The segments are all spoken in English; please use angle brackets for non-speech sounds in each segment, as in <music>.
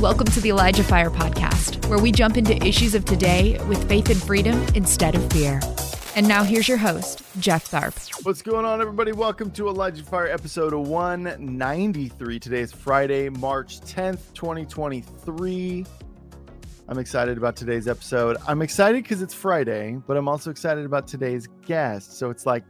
Welcome to the Elijah Fire Podcast, where we jump into issues of today with faith and freedom instead of fear. And now here's your host, Jeff Tharp. What's going on, everybody? Welcome to Elijah Fire episode 193. Today is Friday, March 10th, 2023. I'm excited about today's episode. I'm excited because it's Friday, but I'm also excited about today's guest. So it's like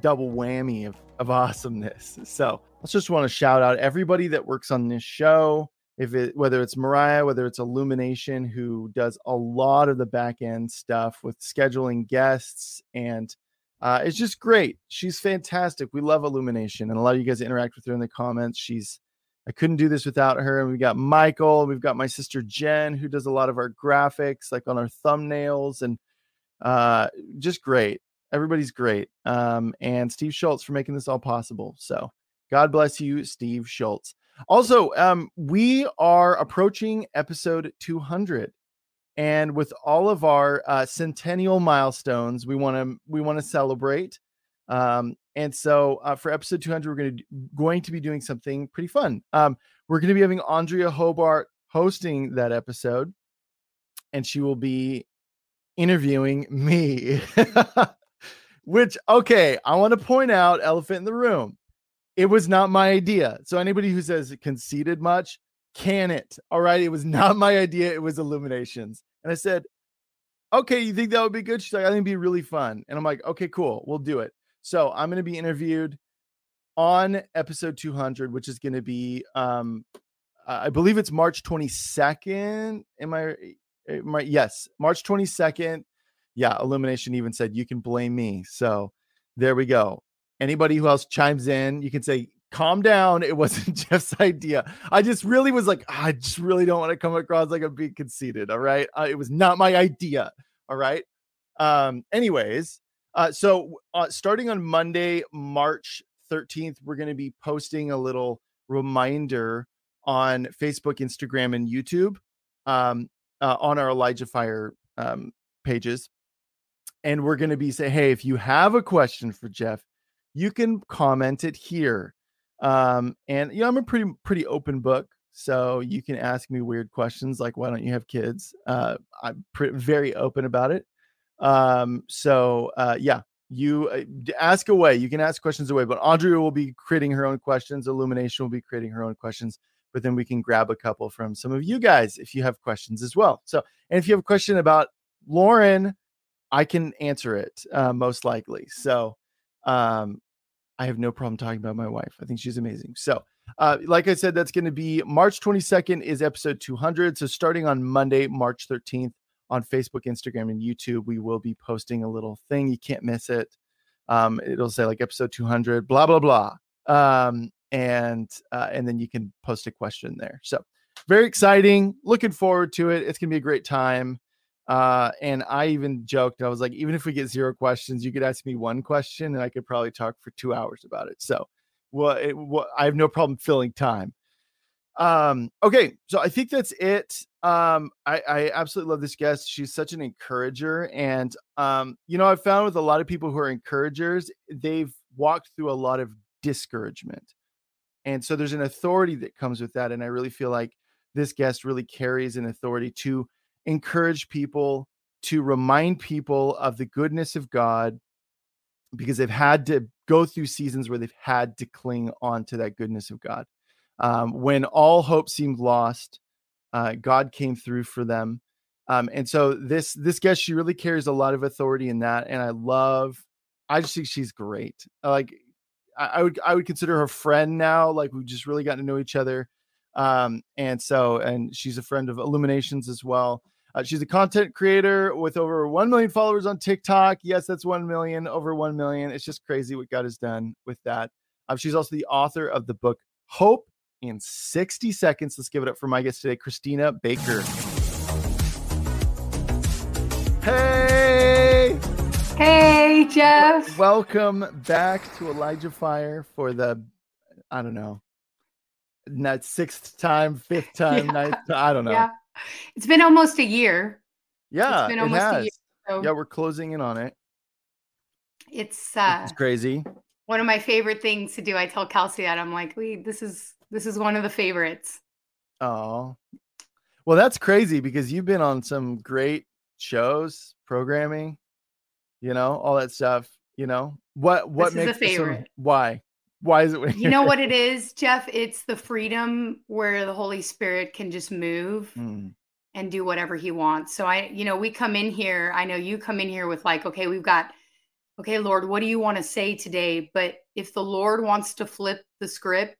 double whammy of, of awesomeness. So I just want to shout out everybody that works on this show. If it whether it's Mariah, whether it's Illumination, who does a lot of the back end stuff with scheduling guests, and uh, it's just great. She's fantastic. We love Illumination, and a lot of you guys interact with her in the comments. She's I couldn't do this without her. And we've got Michael, we've got my sister Jen, who does a lot of our graphics, like on our thumbnails, and uh, just great. Everybody's great. Um, and Steve Schultz for making this all possible. So God bless you, Steve Schultz. Also, um, we are approaching episode 200 and with all of our uh, centennial milestones we want to we want to celebrate um, and so uh, for episode 200 we're going to going to be doing something pretty fun. Um, we're going to be having andrea hobart hosting that episode and she will be interviewing me. <laughs> Which okay i want to point out elephant in the room it was not my idea. So anybody who says it conceded much can it all right? It was <laughs> not my idea it was illuminations. And i said okay you think that would be good? She's like i think it'd be really fun. And i'm like okay cool we'll do it. So i'm going to be interviewed on episode 200 which is going to be um i believe it's march 22nd am i am I yes march 22nd yeah illumination even said you can blame me. So there we go anybody who else chimes in you can say calm down it wasn't <laughs> jeff's idea. I just really was like i just really don't want to come across like i'm being conceited all right? Uh, it was not my idea all right? Um anyways uh so uh, starting on monday march 13th we're going to be posting a little reminder on facebook instagram and youtube um uh, on our elijah fire um pages. And we're going to be saying hey if you have a question for jeff you can comment it here um and you know i'm a pretty pretty open book so you can ask me weird questions like why don't you have kids? Uh i'm pretty, very open about it um so uh yeah you uh, ask away you can ask questions away but Audrey will be creating her own questions illumination will be creating her own questions but then we can grab a couple from some of you guys if you have questions as well so and if you have a question about lauren i can answer it uh, most likely so um I have no problem talking about my wife. I think she's amazing. So, uh, like I said, that's going to be March 22nd is episode 200. So, starting on Monday, March 13th, on Facebook, Instagram, and YouTube, we will be posting a little thing. You can't miss it. Um, it'll say like episode 200, blah blah blah, um, and uh, and then you can post a question there. So, very exciting. Looking forward to it. It's gonna be a great time. Uh, and I even joked, I was like, even if we get zero questions, you could ask me one question and I could probably talk for two hours about it. So, well, well I have no problem filling time. Um, okay, so I think that's it. Um, I, I absolutely love this guest. She's such an encourager. And, um, you know, I've found with a lot of people who are encouragers, they've walked through a lot of discouragement. And so there's an authority that comes with that. And I really feel like this guest really carries an authority to encourage people to remind people of the goodness of God because they've had to go through seasons where they've had to cling on to that goodness of God. Um, when all hope seemed lost, uh, God came through for them. Um, and so this this guest, she really carries a lot of authority in that, and I love. I just think she's great. Like I, I would I would consider her friend now. Like we've just really gotten to know each other. Um, and so, and she's a friend of Illuminations as well. Uh, she's a content creator with over 1 million followers on TikTok. Yes, that's 1 million, over 1 million. It's just crazy what God has done with that. Um, she's also the author of the book Hope in 60 Seconds. Let's give it up for my guest today, Cristina Baker. Hey! Hey, Jeff. Welcome back to Elijah Fire for the, I don't know, that sixth time, fifth <laughs> time, yeah. ninth. I don't know. Yeah. It's been almost a year. Yeah, it's been almost it a year. So yeah, we're closing in on it. It's uh it's crazy. One of my favorite things to do. I tell Kelsey that I'm like, we this is this is one of the favorites. Oh. Well, that's crazy because you've been on some great shows, programming, you know, all that stuff. You know what? What This is a makes so- favorite. why? Why is it? When You know what it <laughs> is, Jeff? It's the freedom where the Holy Spirit can just move Mm, and do whatever he wants. So I, you know, we come in here, I know you come in here with like, okay, we've got okay, Lord, what do you want to say today? But if the Lord wants to flip the script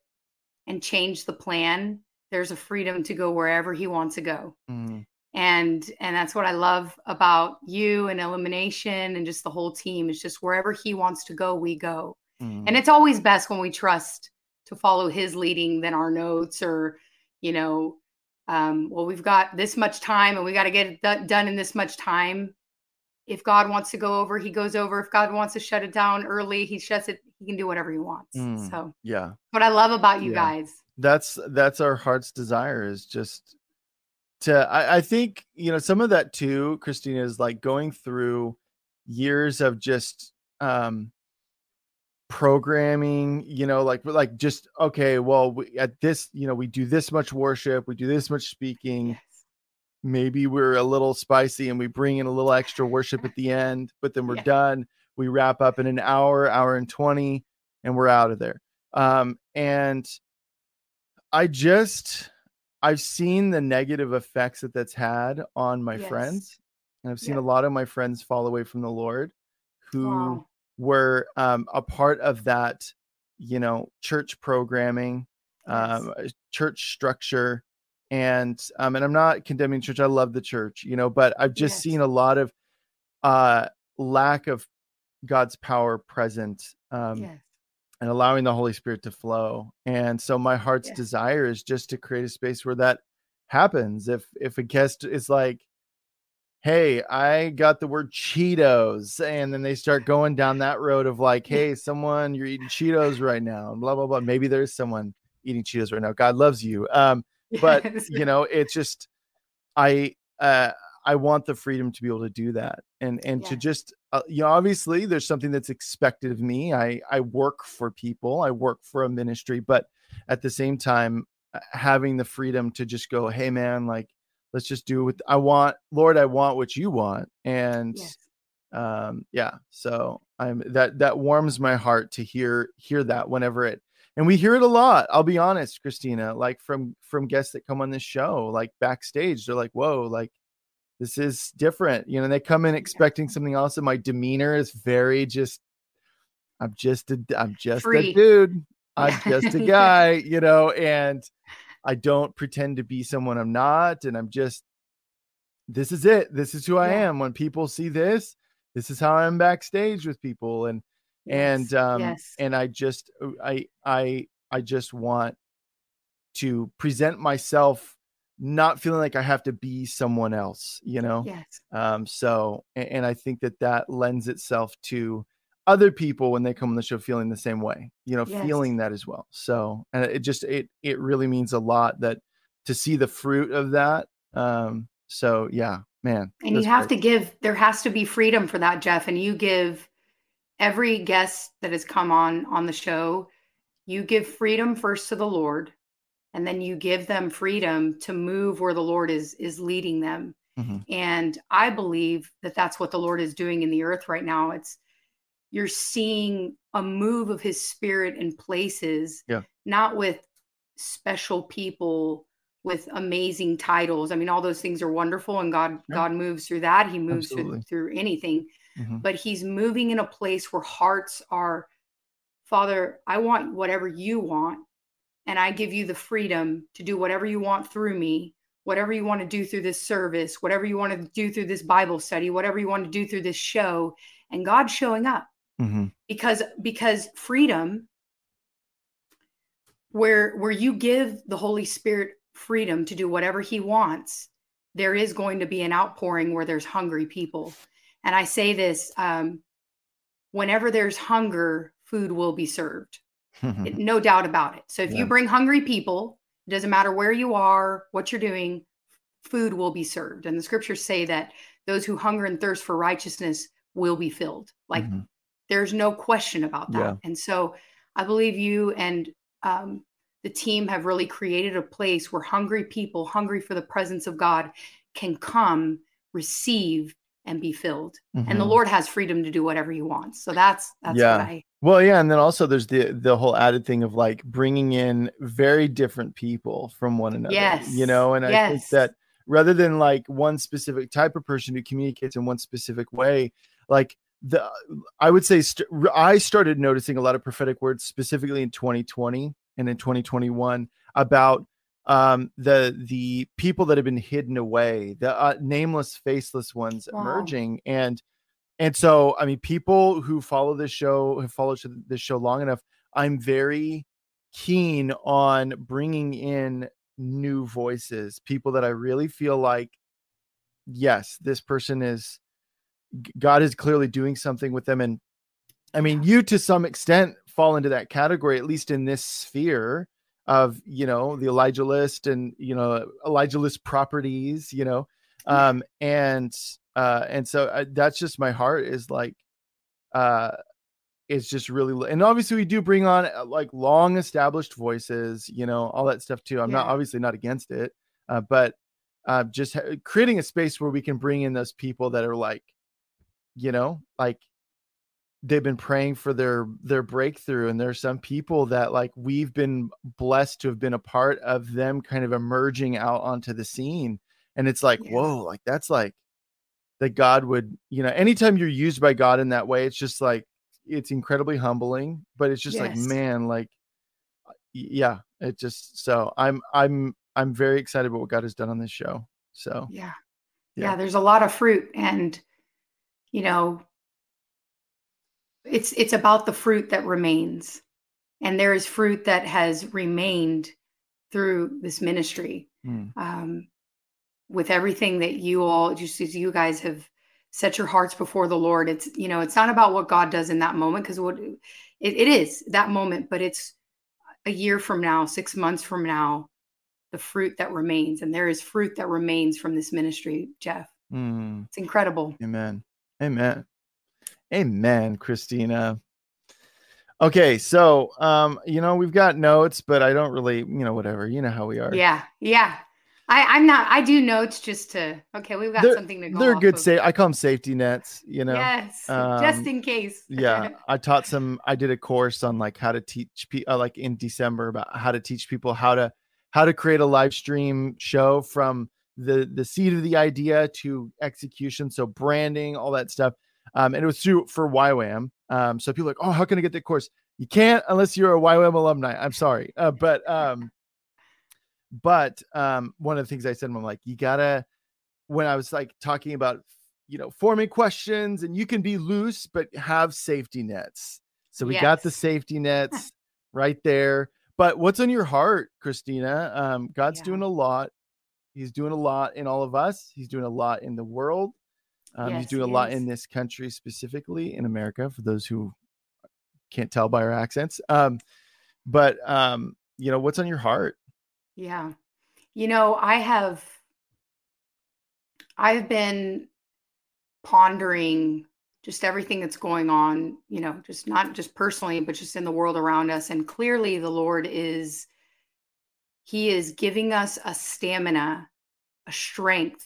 and change the plan, there's a freedom to go wherever he wants to go. mm, and and that's what i love about you and illumination and just the whole team is just wherever he wants to go we go mm. and it's always best when we trust to follow his leading than our notes or you know um, well we've got this much time and we got to get it do- done in this much time if god wants to go over he goes over if god wants to shut it down early he shuts it he can do whatever he wants Mm. so yeah. what i love about you Yeah. guys that's that's our heart's desire is just to I, I think you know some of that too cristina is like going through years of just um programming you know like like just okay well we, at this you know we do this much worship we do this much speaking yes. maybe we're a little spicy and we bring in a little extra worship at the end but then we're Yeah. done we wrap up in an hour hour and 20 and we're out of there um and i just i've seen the negative effects that that's had on my Yes. friends and i've seen Yeah. a lot of my friends fall away from the lord who Wow. Were um, a part of that you know church programming um, uh, church structure and um and i'm not condemning church i love the church you know but i've just Yes. seen a lot of uh lack of god's power present um yes and allowing the holy spirit to flow and so my heart's Yes. desire is just to create a space where that happens if if a guest is like hey i got the word cheetos and then they start going down that road of like <laughs> hey someone you're eating cheetos right now and blah blah blah. Maybe there's someone eating cheetos right now. God loves you. Um but Yes. you know it's just i uh i want the freedom to be able to do that and and to just uh, you know obviously there's something that's expected of me. I i work for people. I work for a ministry but at the same time uh, having the freedom to just go hey man like let's just do what i want lord i want what you want and yes. um yeah so i'm that that warms my heart to hear hear that whenever it and we hear it a lot i'll be honest cristina like from from guests that come on this show like backstage they're like whoa like this is different you know they come in expecting something else and my demeanor is very just i'm just a i'm just Free. a dude i'm <laughs> just a guy you know and i don't pretend to be someone i'm not and i'm just this is it this is who i am when people see this this is how i'm backstage with people and and um yes. and i just uh, i i i just want to present myself not feeling like i have to be someone else you know yes. um so a- and, i think that that lends itself to other people when they come on the show feeling the same way you know Yes. feeling that as well so and it just it it really means a lot that to see the fruit of that um so yeah man And you have to give, there has to be freedom for that, Jeff. And you give every guest that has come on on the show, you give freedom first to the Lord, and then you give them freedom to move where the Lord is is leading them. Mhm. And I believe that that's what the Lord is doing in the earth right now. It's you're seeing a move of His Spirit in places, Yeah. not with special people with amazing titles. I mean, all those things are wonderful, and God Yeah. God moves through that. He moves through, through anything, Mhm. but He's moving in a place where hearts are, Father, I want whatever you want, and I give you the freedom to do whatever you want through me. Whatever you want to do through this service, whatever you want to do through this Bible study, whatever you want to do through this show, and god showing up Mhm. because because freedom where where you give the holy spirit freedom to do whatever he wants there is going to be an outpouring where there's hungry people and i say this um, whenever there's hunger food will be served It- <laughs> no doubt about it so if Yeah. you bring hungry people it doesn't matter where you are what you're doing food will be served and the scriptures say that those who hunger and thirst for righteousness will be filled like Mhm. There's no question about that Yeah. and so i believe you and um, the team have really created a place where hungry people, hungry for the presence of God, can come, receive, and be filled. Mm-hmm. And the mm-hmm. Lord has freedom to do whatever He wants. So that's that's yeah. what I. Well, yeah, and then also there's the the whole added thing of like bringing in very different people from one another. Yes. You know, and yes. I think that rather than like one specific type of person who communicates in one specific way, like the I would say st- I started noticing a lot of prophetic words specifically in 2020 and in 2021 about um, the the people that have been hidden away, the uh, nameless, faceless ones wow. emerging, and and so I mean, people who follow this show have followed this show long enough. I'm very keen on bringing in new voices, people that I really feel like, yes, this person is God is clearly doing something with them, and I mean, you to some extent fall into that category, at least in this sphere of you know the Elijah list and you know Elijah list properties, you know, um, and uh, and so I, uh, that's just my heart is like, uh, it's just really and obviously we do bring on uh, like long established voices, you know, all that stuff too. I'm yeah. not obviously not against it, uh, but uh, just ha- creating a space where we can bring in those people that are like, you know, like they've been praying for their their breakthrough and there's some people that like we've been blessed to have been a part of them kind of emerging out onto the scene and it's like yeah. whoa like that's like that god would you know anytime you're used by god in that way it's just like it's incredibly humbling but it's just yes. like man like uh, yeah it just so i'm i'm i'm very excited about what god has done on this show so yeah yeah, yeah there's a lot of fruit and you know it's it's about the fruit that remains. And there is fruit that has remained through this ministry mm. um, with everything that you all just as you guys have set your hearts before the lord. It's you know it's not about what god does in that moment because what it, it is that moment but it's a year from now six months from now the fruit that remains. And there is fruit that remains from this ministry jeff. Mm. it's incredible. Amen amen Amen, Cristina. Okay, so um, you know, we've got notes, but I don't really, you know, whatever. You know how we are. Yeah, yeah. I, I'm not. I do notes just to. Okay, we've got they're, something to go. They're good. Of. I call them safety nets. You know. Yes, um, just in case. yeah, <laughs> I taught some. I did a course on like how to teach people, uh, like in December, about how to teach people how to how to create a live stream show from the the seed of the idea to execution. So branding, all that stuff. Um, and it was through for YWAM. Um, so people like, oh, how can I get that course? You can't unless you're a YWAM alumni. I'm sorry. Uh, but um, but um, one of the things I said, I'm like, you gotta when I was like talking about you know forming questions and you can be loose but have safety nets. So we yes. got the safety <laughs> nets right there. But what's on your heart, Cristina? Um, God's yeah. doing a lot. He's doing a lot in all of us. He's doing a lot in the world. Um, yes, he's doing a lot in this country, specifically in America, for those who can't tell by our accents. Um, but um, you know, what's on your heart? Yeah, you know, I have, I've been pondering just everything that's going on. You know, just not just personally, but just in the world around us. And clearly, the Lord is, He is giving us a stamina, a strength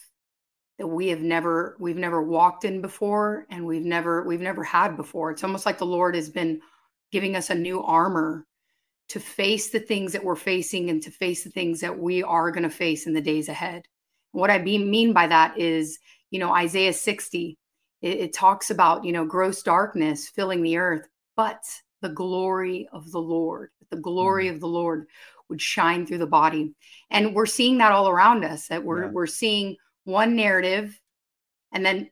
that we have never we've never walked in before and we've never we've never had before it's almost like the lord has been giving us a new armor to face the things that we're facing and to face the things that we are going to face in the days ahead what i mean by that is you know isaiah 60 it, it talks about you know gross darkness filling the earth but the glory of the lord the glory mm-hmm. of the lord would shine through the body and we're seeing that all around us that we're yeah. we're seeing one narrative and then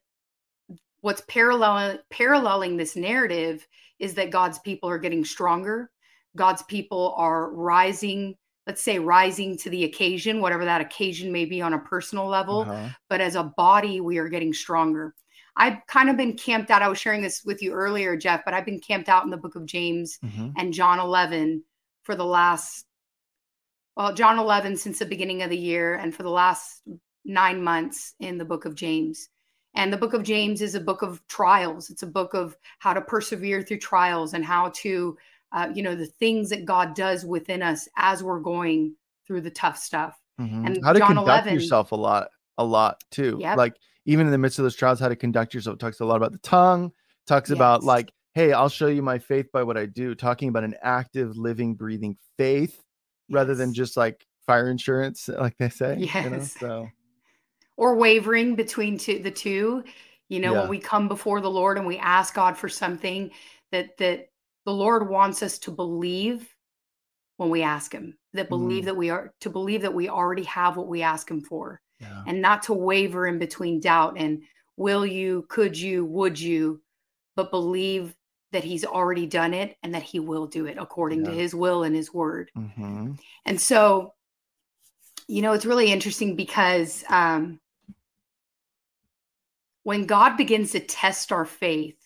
what's parallel paralleling this narrative is that God's people are getting stronger. God's people are rising, let's say rising to the occasion, whatever that occasion may be on a personal level, uh-huh. but as a body we are getting stronger. I've kind of been camped out. I was sharing this with you earlier, Jeff, but I've been camped out in the book of James mm-hmm. and John 11 for the last well, John 11 since the beginning of the year and for the last nine months in the book of James. And the book of James is a book of trials. It's a book of how to persevere through trials and how to uh, you know, the things that God does within us as we're going through the tough stuff. Mhm. And how to John conduct 11 yourself a lot, a lot too. Yep. Like even in the midst of those trials, how to conduct yourself. It talks a lot about the tongue. Talks about like, hey, I'll show you my faith by what I do. Talking about an active, living, breathing faith rather than just like fire insurance, like they say. you know? Yes. So <laughs> or wavering between two, the two you know Yeah. when we come before the lord and we ask god for something that that the lord wants us to believe when we ask him that believe Mm. that we are to believe that we already have what we ask him for yeah. and not to waver in between doubt and will you could you would you but believe that he's already done it and that he will do it according to his will and his word Mhm. and so, you know, it's really interesting because um, when God begins to test our faith,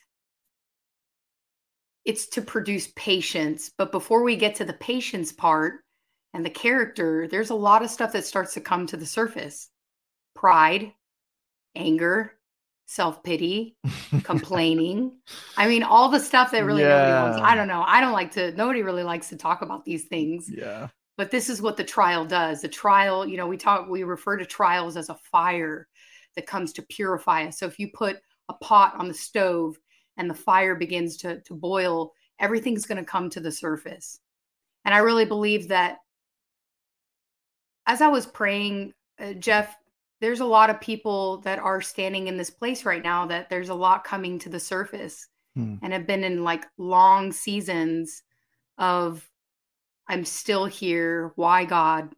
it's to produce patience. But before we get to the patience part and the character, there's a lot of stuff that starts to come to the surface pride, anger, self pity, <laughs> complaining. I mean, all the stuff that really nobody wants. I don't know. I don't like to, nobody really likes to talk about these things yeah. but this is what the trial does the trial you know we talk we refer to trials as a fire that comes to purify us so if you put a pot on the stove and the fire begins to to boil everything's going to come to the surface and i really believe that as i was praying uh, jeff there's a lot of people that are standing in this place right now that there's a lot coming to the surface Hmm. and have been in like long seasons of I'm still here. Why God?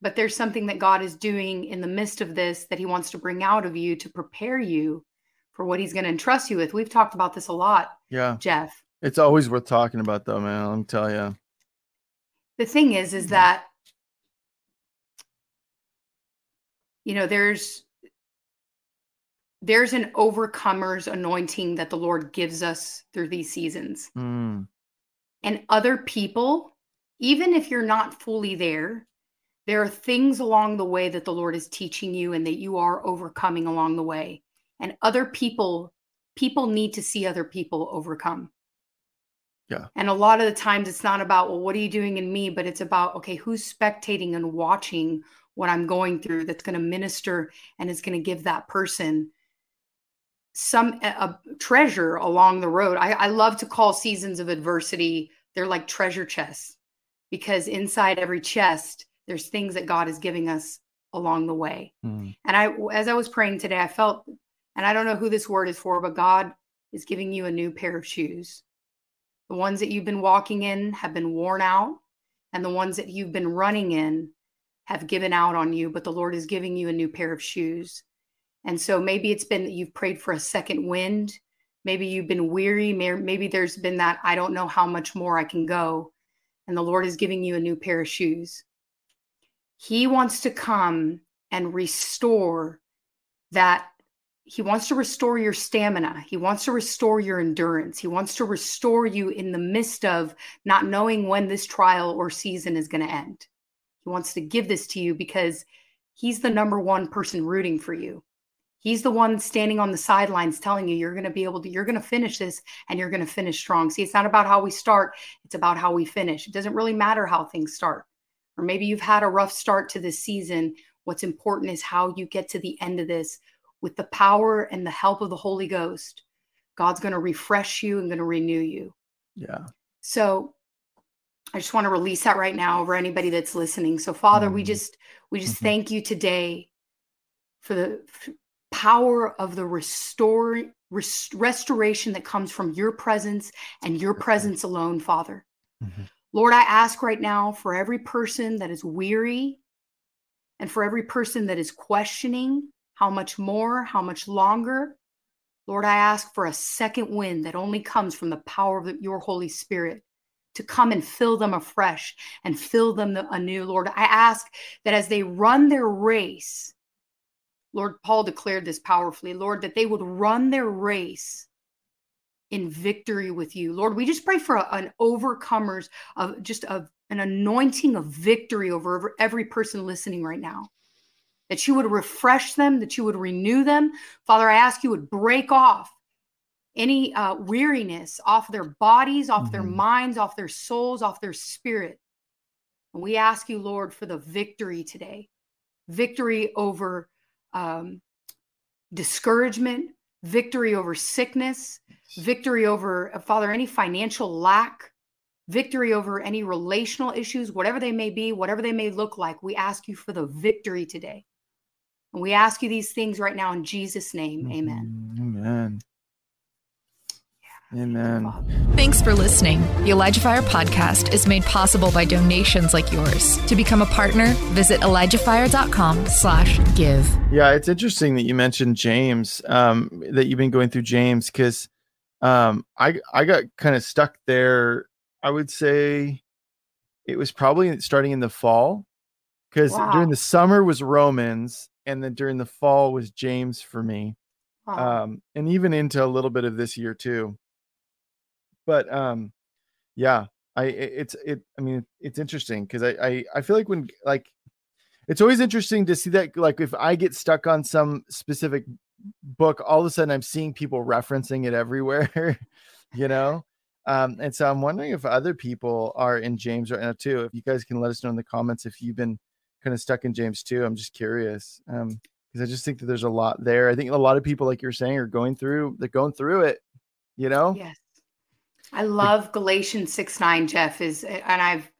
But there's something that God is doing in the midst of this that He wants to bring out of you to prepare you for what He's going to entrust you with. We've talked about this a lot, Yeah. Jeff. It's always worth talking about though, man. Let me tell you. The thing is, is that, you know, there's, there's an overcomer's anointing that the Lord gives us through these seasons. Mm. and other people, even if you're not fully there, there are things along the way that the Lord is teaching you and that you are overcoming along the way. And other people, people need to see other people overcome. Yeah. And a lot of the times it's not about, well, what are you doing in me? But it's about, okay, who's spectating and watching what I'm going through that's going to minister and is going to give that person some a, treasure along the road. I, I love to call seasons of adversity, they're like treasure chests because inside every chest, there's things that God is giving us along the way. Mm. And I, as I was praying today, I felt, and I don't know who this word is for, but God is giving you a new pair of shoes. The ones that you've been walking in have been worn out, and the ones that you've been running in have given out on you, but the Lord is giving you a new pair of shoes. And so maybe it's been that you've prayed for a second wind. Maybe you've been weary. Maybe there's been that, I don't know how much more I can go. And the Lord is giving you a new pair of shoes. He wants to come and restore that. He wants to restore your stamina. He wants to restore your endurance. He wants to restore you in the midst of not knowing when this trial or season is going to end. He wants to give this to you because he's the number one person rooting for you. He's the one standing on the sidelines telling you you're going to be able to, you're going to finish this and you're going to finish strong. See, it's not about how we start, it's about how we finish. It doesn't really matter how things start. Or maybe you've had a rough start to this season. What's important is how you get to the end of this with the power and the help of the Holy Ghost. God's going to refresh you and going to renew you. Yeah. So I just want to release that right now over anybody that's listening. So Father, we Mhm. just we just Mhm. thank you today for the power of the restore rest, restoration that comes from your presence and your presence alone, Father. Mhm. Lord, I ask right now for every person that is weary and for every person that is questioning how much more, how much longer. Lord, I ask for a second wind that only comes from the power of your Holy Spirit to come and fill them afresh and fill them anew. Lord, I ask that as they run their race, Lord, Paul declared this powerfully, Lord, that they would run their race in victory with you. Lord, we just pray for a- an overcomers of just of an anointing of victory over every- every person listening right now. That you would refresh them, that you would renew them. Father, I ask you would break off any uh, weariness off their bodies, off mm-hmm. their minds, off their souls, off their spirit. And we ask you, Lord, for the victory today victory over um, discouragement, victory over sickness, victory over, uh, Father, any financial lack, victory over any relational issues, whatever they may be, whatever they may look like. We ask you for the victory today. And we ask you these things right now in Jesus' name. Amen. Amen. Amen. Thanks for listening. The Elijah Fire podcast is made possible by donations like yours. To become a partner, visit ElijahFire.com slash give. Yeah, it's interesting that you mentioned James, um, that you've been going through James, because um, I I got kind of stuck there. I would say it was probably starting in the fall, because wow. during the summer was Romans, and then during the fall was James for me. Wow. Um, and even into a little bit of this year too but um yeah i it's it i mean it's interesting because I, I i feel like when like it's always interesting to see that like if i get stuck on some specific book all of a sudden i'm seeing people referencing it everywhere <laughs> you know? Um and so i'm wondering if other people are in james right now too if you guys can let us know in the comments if you've been kind of stuck in james too i'm just curious um because i just think that there's a lot there i think a lot of people like you're saying are going through they're going through it you know? Yes I love Galatians 6 9, Jeff, is and I've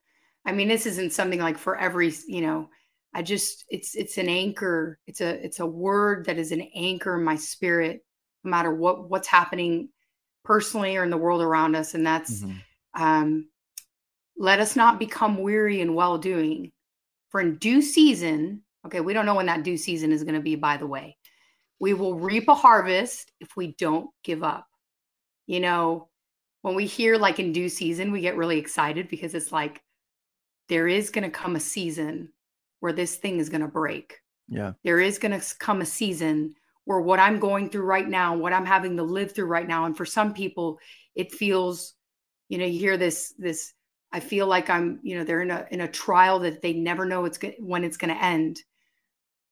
I mean, this isn't something like for every, you know, I just it's it's an anchor. It's a it's a word that is an anchor in my spirit, no matter what what's happening personally or in the world around us. And that's mm-hmm. um let us not become weary in well doing. For in due season, okay, we don't know when that due season is going to be, by the way. We will reap a harvest if we don't give up. You know, when we hear like in due season, we get really excited because it's like there is going to come a season where this thing is going to break. Yeah. There is going to come a season where what I'm going through right now, what I'm having to live through right now, and for some people, it feels, you know, you hear this, this, I feel like I'm, you know, they're in a in a trial that they never know it's go- when it's going to end.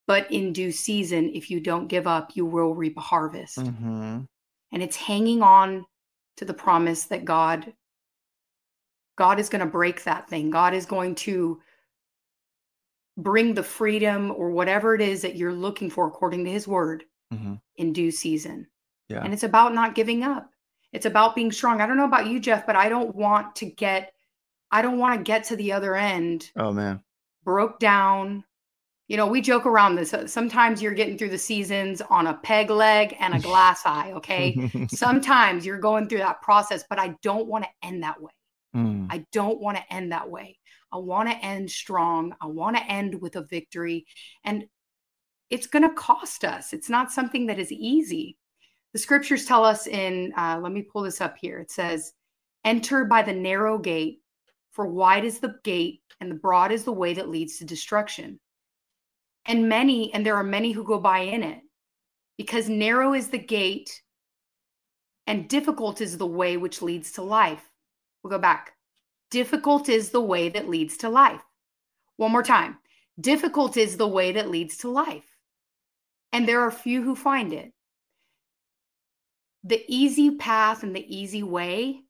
But in due season, if you don't give up, you will reap a harvest. Mm-hmm. And it's hanging on to the promise that God God is going to break that thing. God is going to bring the freedom or whatever it is that you're looking for according to his word mm-hmm. in due season. Yeah. And it's about not giving up. It's about being strong. I don't know about you, Jeff, but I don't want to get I don't want to get to the other end. Oh man. Broke down, you know, we joke around this. Sometimes you're getting through the seasons on a peg leg and a <laughs> glass eye. Okay. <laughs> Sometimes you're going through that process, but I don't want to end that way. Mm. I don't want to end that way. I want to end strong. I want to end with a victory. And it's going to cost us. It's not something that is easy. The scriptures tell us in, uh, let me pull this up here. It says, enter by the narrow gate, for wide is the gate and the broad is the way that leads to destruction and many, and there are many who go by in it because narrow is the gate and difficult is the way which leads to life. We'll go back. Difficult is the way that leads to life. One more time. Difficult is the way that leads to life. And there are few who find it. The easy path and the easy way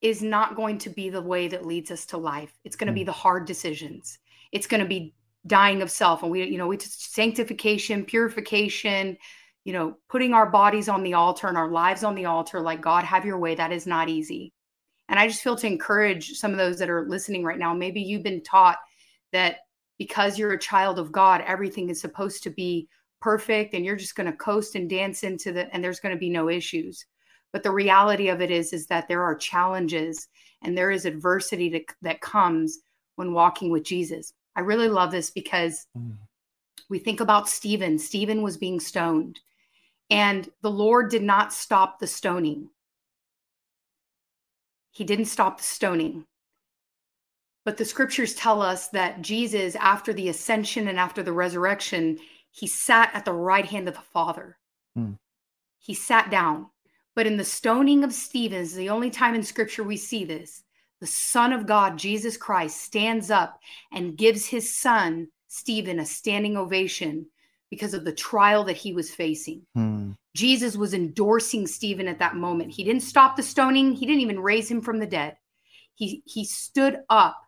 is not going to be the way that leads us to life. It's going to be hmm. the hard decisions. It's going to be dying of self. And we you know we sanctification purification you know putting our bodies on the altar and our lives on the altar like god have your way. That is not easy. And i just feel to encourage some of those that are listening right now maybe you've been taught that because you're a child of god everything is supposed to be perfect and you're just going to coast and dance into the and there's going to be no issues. But the reality of it is is that there are challenges and there is adversity to, that comes when walking with jesus I really love this because mm. we think about Stephen. Stephen was being stoned, and the Lord did not stop the stoning. He didn't stop the stoning. But the scriptures tell us that Jesus, after the ascension and after the resurrection, he sat at the right hand of the Father. Mm. He sat down. But in the stoning of Stephen, is the only time in scripture we see this the Son of God, Jesus Christ, stands up and gives his son, Stephen, a standing ovation because of the trial that he was facing. Hmm. Jesus was endorsing Stephen at that moment. He didn't stop the stoning, he didn't even raise him from the dead. He he stood up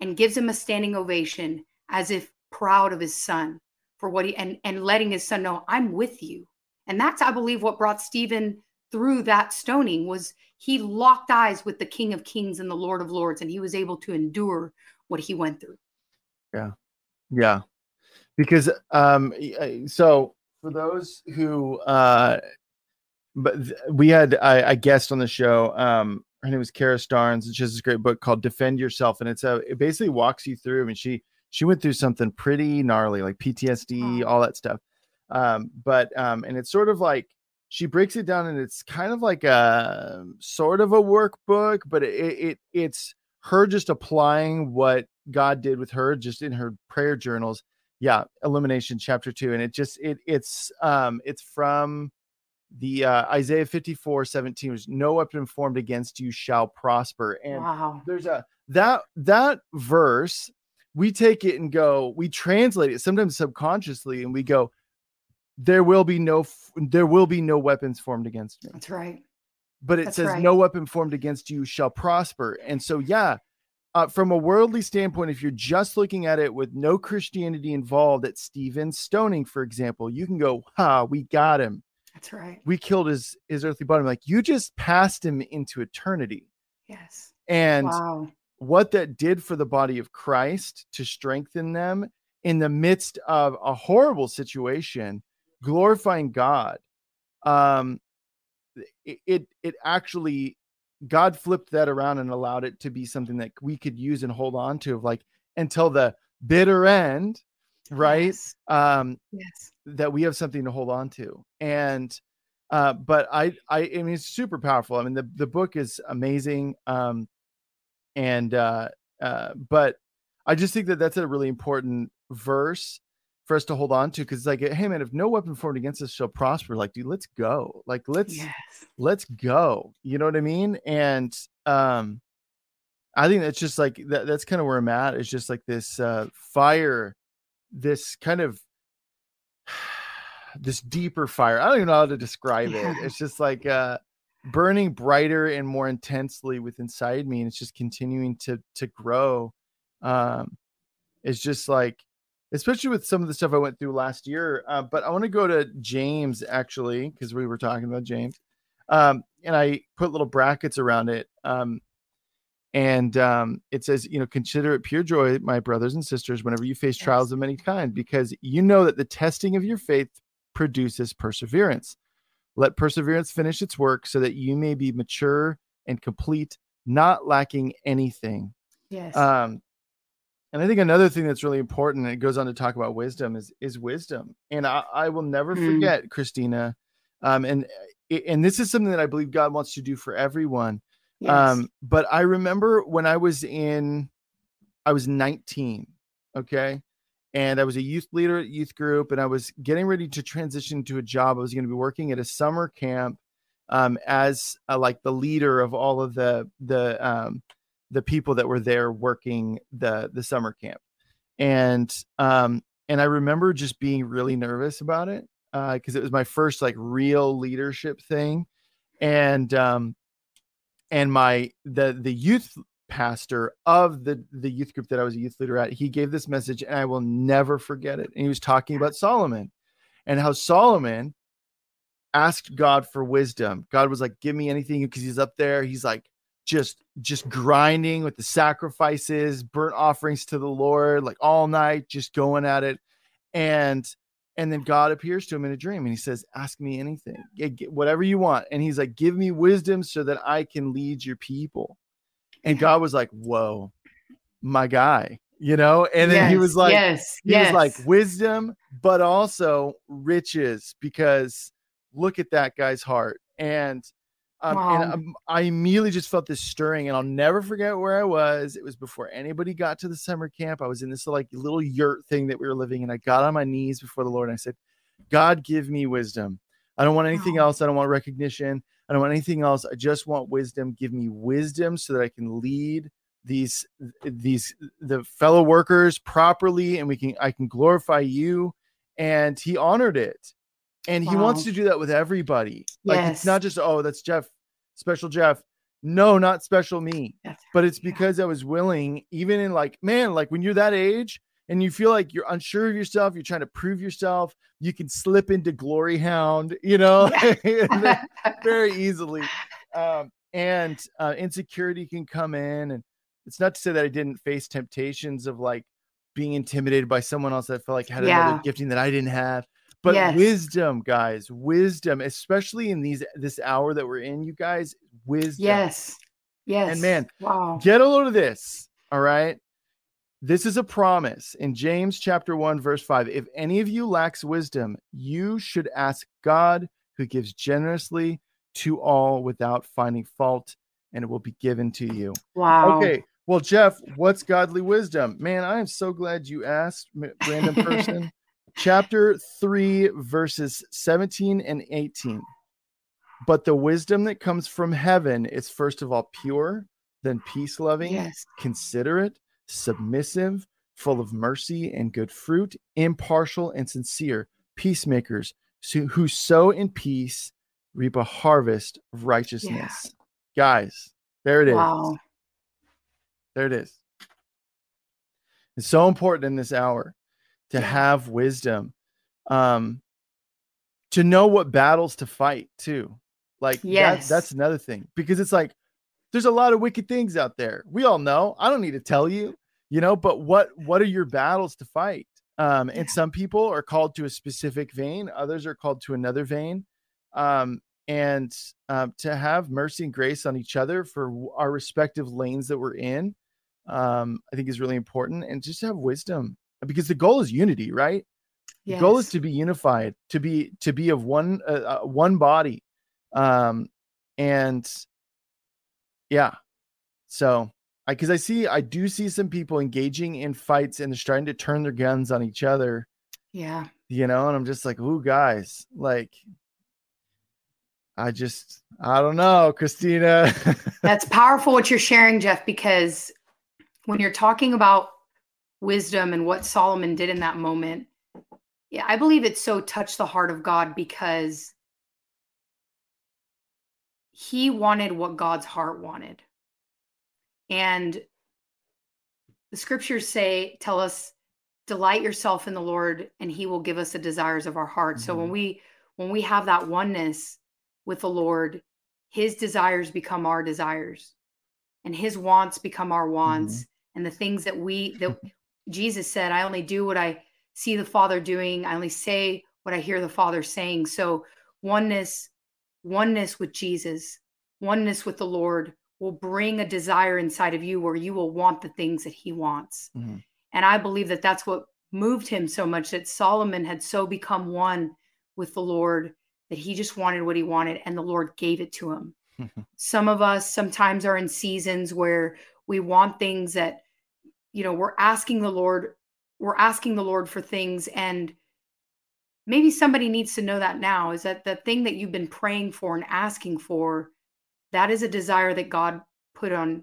and gives him a standing ovation as if proud of his son for what he and and letting his son know I'm with you. And that's I believe what brought Stephen through that stoning was he locked eyes with the King of Kings and the Lord of Lords and he was able to endure what he went through. Yeah. Yeah. Because um so for those who uh but we had I, I guest on the show um her name was Kara Starnes and she has this great book called Defend Yourself and it's a it basically walks you through I mean she she went through something pretty gnarly like PTSD all that stuff um but um and it's sort of like she breaks it down and it's kind of like a sort of a workbook but it, it it's her just applying what God did with her just in her prayer journals yeah Illumination chapter 2 and it just it it's um it's from the uh Isaiah 54 17 was no weapon formed against you shall prosper and wow. there's a that that verse we take it and go we translate it sometimes subconsciously and we go there will be no there will be no weapons formed against me That's right. but it That's says right. no weapon formed against you shall prosper and so yeah uh, from a worldly standpoint if you're just looking at it with no christianity involved at stephen stoning for example you can go ha we got him That's right. we killed his his earthly body like you just passed him into eternity Yes. and wow. what that did for the body of Christ to strengthen them in the midst of a horrible situation, glorifying God. Um, it, it it actually God flipped that around and allowed it to be something that we could use and hold on to, of like until the bitter end, right? Yes. Um, yes. that we have something to hold on to and uh but i i i mean it's super powerful i mean the the book is amazing um and uh uh but i just think that that's a really important verse for us to hold on to because like hey man if no weapon formed against us shall prosper like dude let's go. Like let's Yes. let's go. You know what i mean? And um i think that's just like that, that's kind of where i'm at it's just like this uh fire this kind of <sighs> this deeper fire. I don't even know how to describe it. It's just like uh burning brighter and more intensely with inside me and it's just continuing to to grow. Um it's just like especially with some of the stuff i went through last year uh, but i want to go to james actually because we were talking about james um and i put little brackets around it um and um, it says, you know, consider it pure joy, my brothers and sisters, whenever you face Yes. trials of any kind, because you know that the testing of your faith produces perseverance. Let perseverance finish its work so that you may be mature and complete, not lacking anything. Yes. Um, and I think another thing that's really important, and it goes on to talk about wisdom, is is wisdom. And I, I will never Hmm. forget, Cristina. Um, and and this is something that I believe God wants to do for everyone. yes. Um, but I remember when I was in, I was 19, okay, and I was a youth leader at youth group, and I was getting ready to transition to a job. I was going to be working at a summer camp um, as uh, like the leader of all of the the um, the people that were there working the the summer camp, and um, and I remember just being really nervous about it because it was my first like real leadership thing, and um, and my the the youth pastor of the the youth group that I was a youth leader at, he gave this message, and I will never forget it. And he was talking about Solomon and how Solomon asked God for wisdom. God was like, "Give me anything," because he's up there. He's like just just grinding with the sacrifices, burnt offerings to the Lord, like all night, just going at it. And and then God appears to him in a dream and he says, Ask me anything, G- g- whatever you want. And he's like, Give me wisdom so that I can lead your people. And God was like, Whoa, my guy, you know? And then he was like, yes, he yes. was like wisdom, but also riches, because look at that guy's heart. And um, and um, I immediately just felt this stirring, and I'll never forget where I was. It was before anybody got to the summer camp. I was in this like little yurt thing that we were living, and I got on my knees before the Lord and I said, "God, give me wisdom. I don't want anything Wow. else. I don't want recognition. I don't want anything else. I just want wisdom. Give me wisdom so that I can lead these these the fellow workers properly, and we can I can glorify you." And He honored it And he wants to do that with everybody. Like Yes. it's not just, oh, that's Jeff, special Jeff. No, not special me. That's- But it's yeah. because I was willing, even in like, man, like when you're that age and you feel like you're unsure of yourself, you're trying to prove yourself, you can slip into glory hound, you know, <laughs> then <laughs> very easily. Um, and uh, insecurity can come in. And it's not to say that I didn't face temptations of like being intimidated by someone else that felt like had Yeah. another gifting that I didn't have. But Yes. wisdom, guys, wisdom, especially in these this hour that we're in, you guys, wisdom. yes. Yes. And man, wow. Get a load of this. All right. This is a promise in James chapter 1, verse 5. If any of you lacks wisdom, you should ask God, who gives generously to all without finding fault, and it will be given to you. Wow. Okay. Well, Jeff, what's godly wisdom? Man, I am so glad you asked, random <laughs> person. Chapter 3, verses 17 and 18. But the wisdom that comes from heaven is first of all pure, then peace loving, Yes. considerate, submissive, full of mercy and good fruit, impartial and sincere, peacemakers who sow in peace reap a harvest of righteousness. Guys, there it is. Wow. There it is. It's so important in this hour to Yeah. have wisdom, um, to know what battles to fight too. Like that, that's another thing because it's like there's a lot of wicked things out there. We all know. I don't need to tell you, you know. But what what are your battles to fight? Um, and some people are called to a specific vein. Others are called to another vein. Um, and um, to have mercy and grace on each other for our respective lanes that we're in um, i think is really important and just to have wisdom because the goal is unity right? The goal is to be unified to be to be of one uh, uh, one body um and yeah. So i because i see i do see some people engaging in fights and they're trying to turn their guns on each other. Yeah. you know and i'm just like ooh guys like i just i don't know cristina. <laughs> That's powerful what you're sharing, Jeff, because when you're talking about wisdom and what Solomon did in that moment, yeah, I believe it so touched the heart of God because he wanted what God's heart wanted. And the scriptures say, tell us, delight yourself in the Lord, and he will give us the desires of our heart. So when Mhm. we when we have that oneness with the Lord, his desires become our desires and his wants become our wants and the things that we that jesus said i only do what i see the father doing. I only say what i hear the father saying. So oneness oneness with jesus oneness with the lord will bring a desire inside of you where you will want the things that he wants. Mhm. and i believe that that's what moved him so much that solomon had so become one with the lord that he just wanted what he wanted and the lord gave it to him. <laughs> Some of us sometimes are in seasons where we want things that you know we're asking the lord we're asking the lord for things and maybe somebody needs to know that now is that the thing that you've been praying for and asking for that is a desire that god put on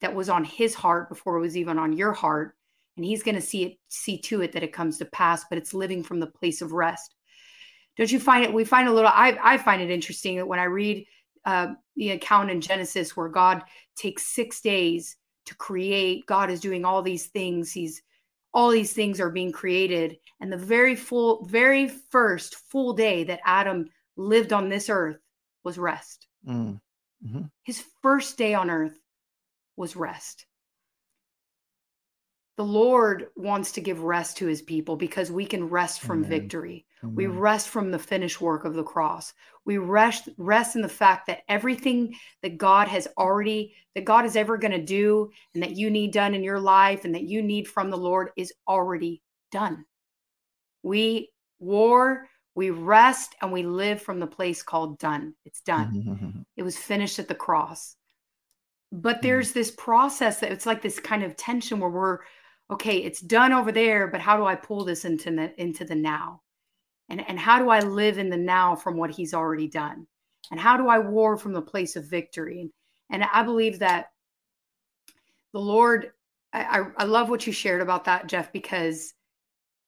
that was on his heart before it was even on your heart and he's going to see it see to it that it comes to pass but it's living from the place of rest. Don't you find it we find a little i, I find it interesting that when i read uh, the account in Genesis where God takes six days to create. God is doing all these things. He's all these things are being created, and the very full, very first full day that Adam lived on this earth was rest. Mm. Mhm. His first day on earth was rest. The Lord wants to give rest to his people because we can rest from Amen. victory. We rest from the finished work of the cross. We rest rest in the fact that everything that God has already that God is ever going to do and that you need done in your life and that you need from the Lord is already done. We war, we rest and we live from the place called done. It's done. Mhm. It was finished at the cross. But there's this process that it's like this kind of tension where we're okay, it's done over there, but how do I pull this into the into the now? And and how do I live in the now from what he's already done? And how do I war from the place of victory? And, and I believe that the Lord, I, I, I love what you shared about that, Jeff, because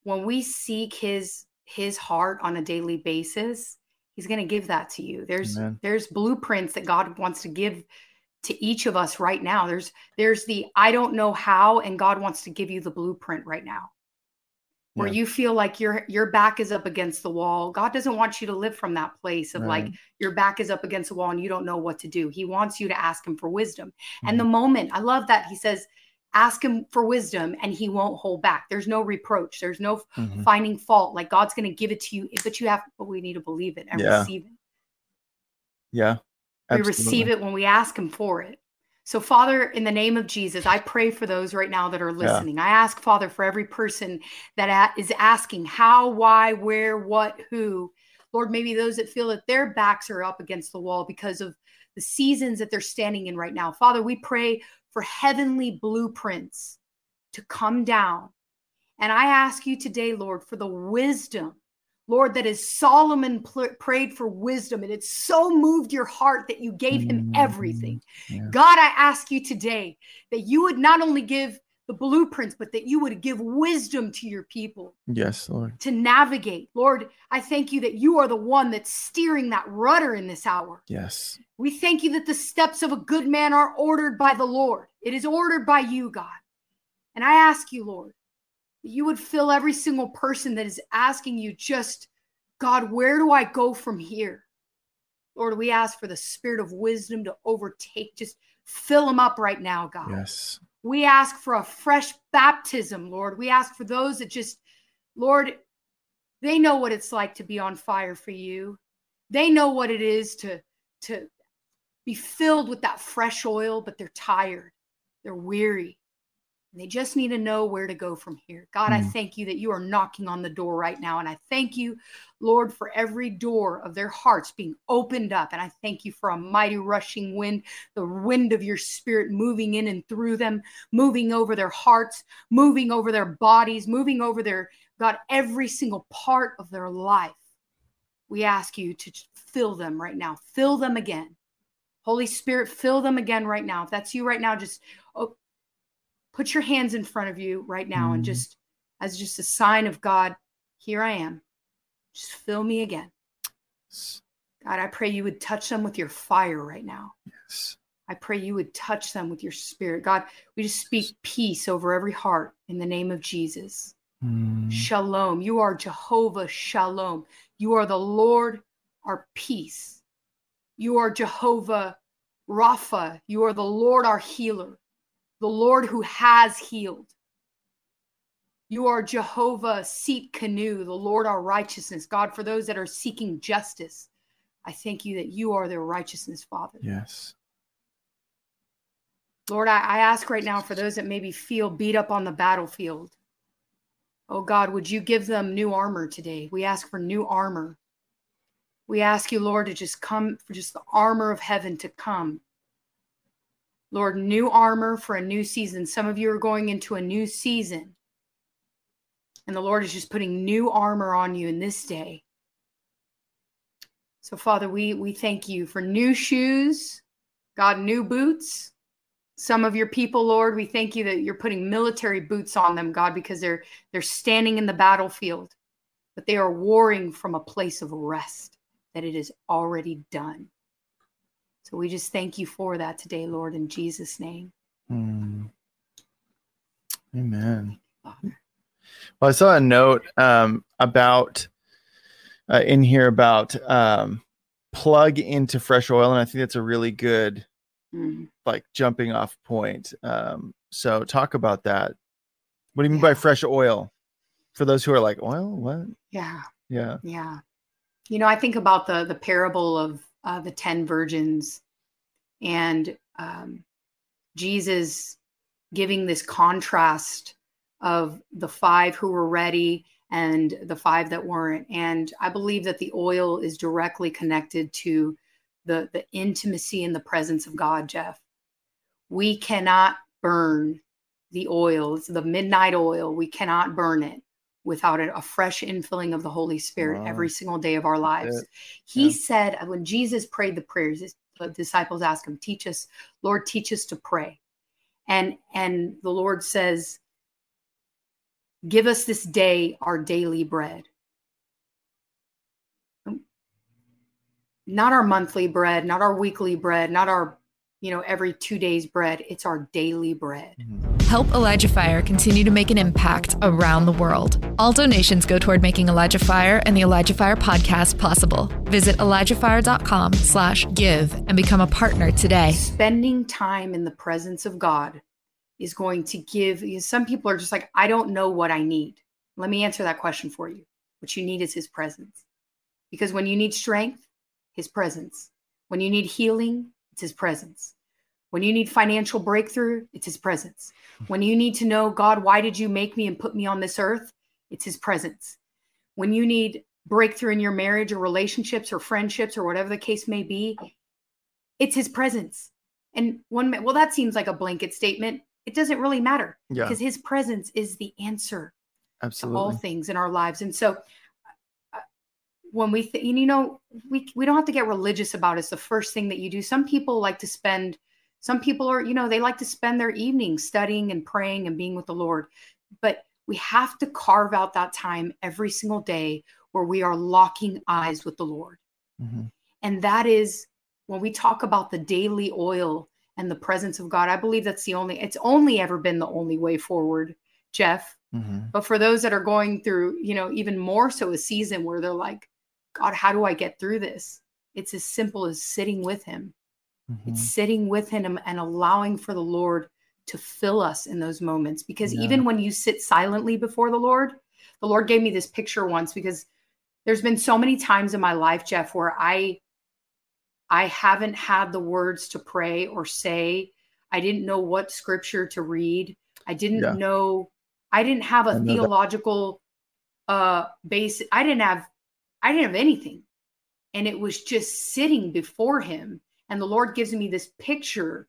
when we seek his his heart on a daily basis, he's going to give that to you. There's Amen. there's blueprints that God wants to give to each of us right now. There's there's the I don't know how and God wants to give you the blueprint right now. Where Yeah. you feel like your your back is up against the wall. God doesn't want you to live from that place of like your back is up against the wall and you don't know what to do. He wants you to ask him for wisdom. Mm-hmm. And the moment, I love that he says ask him for wisdom and he won't hold back. There's no reproach. There's no Mhm. finding fault. Like God's going to give it to you, but you have but we need to believe it and Yeah. receive it. Yeah. We receive it when we ask Him for it. So, Father, in the name of Jesus, I pray for those right now that are listening. I ask, Father, for every person that is asking how, why, where, what, who. Lord, maybe those that feel that their backs are up against the wall because of the seasons that they're standing in right now. Father, we pray for heavenly blueprints to come down. And I ask you today, Lord, for the wisdom Lord, that as Solomon pl- prayed for wisdom, and it so moved your heart that you gave him mm-hmm. everything. Yeah. God, I ask you today that you would not only give the blueprints, but that you would give wisdom to your people Yes, Lord. to navigate. Lord, I thank you that you are the one that's steering that rudder in this hour. Yes. We thank you that the steps of a good man are ordered by the Lord. It is ordered by you, God. And I ask you, Lord, you would fill every single person that is asking you, just, God, where do I go from here? Lord, we ask for the spirit of wisdom to overtake, just fill them up right now, God. Yes. We ask for a fresh baptism, Lord. We ask for those that just, Lord, they know what it's like to be on fire for you. They know what it is to to be filled with that fresh oil, but they're tired. They're weary. And they just need to know where to go from here. God, I Mm. thank you that you are knocking on the door right now. And I thank you, Lord, for every door of their hearts being opened up. And I thank you for a mighty rushing wind, the wind of your spirit moving in and through them, moving over their hearts, moving over their bodies, moving over their, God, every single part of their life. We ask you to fill them right now, fill them again. Holy Spirit, fill them again right now. If that's you right now, just put your hands in front of you right now and Mhm. just as just a sign of God, here I am. Just fill me again. Yes. God, I pray you would touch them with your fire right now. Yes. I pray you would touch them with your spirit. God, we just speak peace over every heart in the name of Jesus. Mm. Shalom. You are Jehovah Shalom. You are the Lord, our peace. You are Jehovah Rapha. You are the Lord, our healer, the Lord who has healed. You are Jehovah Tsidkenu, the Lord, our righteousness. God, for those that are seeking justice, I thank you that you are their righteousness, Father. Yes. Lord, I, I ask right now for those that maybe feel beat up on the battlefield. Oh God, would you give them new armor today? We ask for new armor. We ask you, Lord, to just come for just the armor of heaven to come. Lord, new armor for a new season. Some of you are going into a new season. And the Lord is just putting new armor on you in this day. So, Father, we, we thank you for new shoes, God, new boots. Some of your people, Lord, we thank you that you're putting military boots on them, God, because they're they're standing in the battlefield, but they are warring from a place of rest that it is already done. So we just thank you for that today, Lord, in Jesus' name. Mm. Amen. Well, I saw a note um, about uh, in here about um, plug into fresh oil, and I think that's a really good Mm. like jumping off point. Um, so talk about that. What do you mean by fresh oil? For those who are like, oil, what? Yeah. Yeah. Yeah. You know, I think about the the parable of uh, the ten virgins and um, Jesus giving this contrast of the five who were ready and the five that weren't. And I believe that the oil is directly connected to the the intimacy and the presence of God, Jeff. We cannot burn the oil, it's the midnight oil. We cannot burn it without a fresh infilling of the Holy Spirit wow. every single day of our lives. Yeah. He said, uh, when Jesus prayed the prayers, the uh, disciples asked him, Teach us, Lord, teach us to pray. And, and the Lord says, Give us this day our daily bread. Um, not our monthly bread, not our weekly bread, not our, you know, every two days bread. It's our daily bread. Mm-hmm. Help Elijah Fire continue to make an impact around the world. All donations go toward making Elijah Fire and the Elijah Fire podcast possible. Visit ElijahFire.com slash give and become a partner today. Spending time in the presence of God is going to give you some people are just like, I don't know what I need. Let me answer that question for you. What you need is his presence. Because when you need strength, his presence. When you need healing, it's his presence. When you need financial breakthrough, it's his presence. When you need to know, God, why did you make me and put me on this earth? It's his presence. When you need breakthrough in your marriage or relationships or friendships or whatever the case may be, it's his presence. And one, well, that seems like a blanket statement. It doesn't really matter yeah. because his presence is the answer Absolutely. to all things in our lives. And so uh, when we th- you know we we don't have to get religious about it. it's the first thing that you do some people like to spend some people are you know they like to spend their evenings studying and praying and being with the lord but we have to carve out that time every single day where we are locking eyes with the lord mm-hmm. and that is when we talk about the daily oil and the presence of god i believe that's the only it's only ever been the only way forward jeff mm-hmm. but for those that are going through you know even more so a season where they're like God, how do I get through this? It's as simple as sitting with Him. Mm-hmm. It's sitting with Him and allowing for the Lord to fill us in those moments. Because yeah. even when you sit silently before the Lord, the Lord gave me this picture once because there's been so many times in my life, Jeff, where I I haven't had the words to pray or say. I didn't know what scripture to read. I didn't yeah. know I didn't have a theological that. uh base. I didn't have I didn't have anything. And it was just sitting before him. And the Lord gives me this picture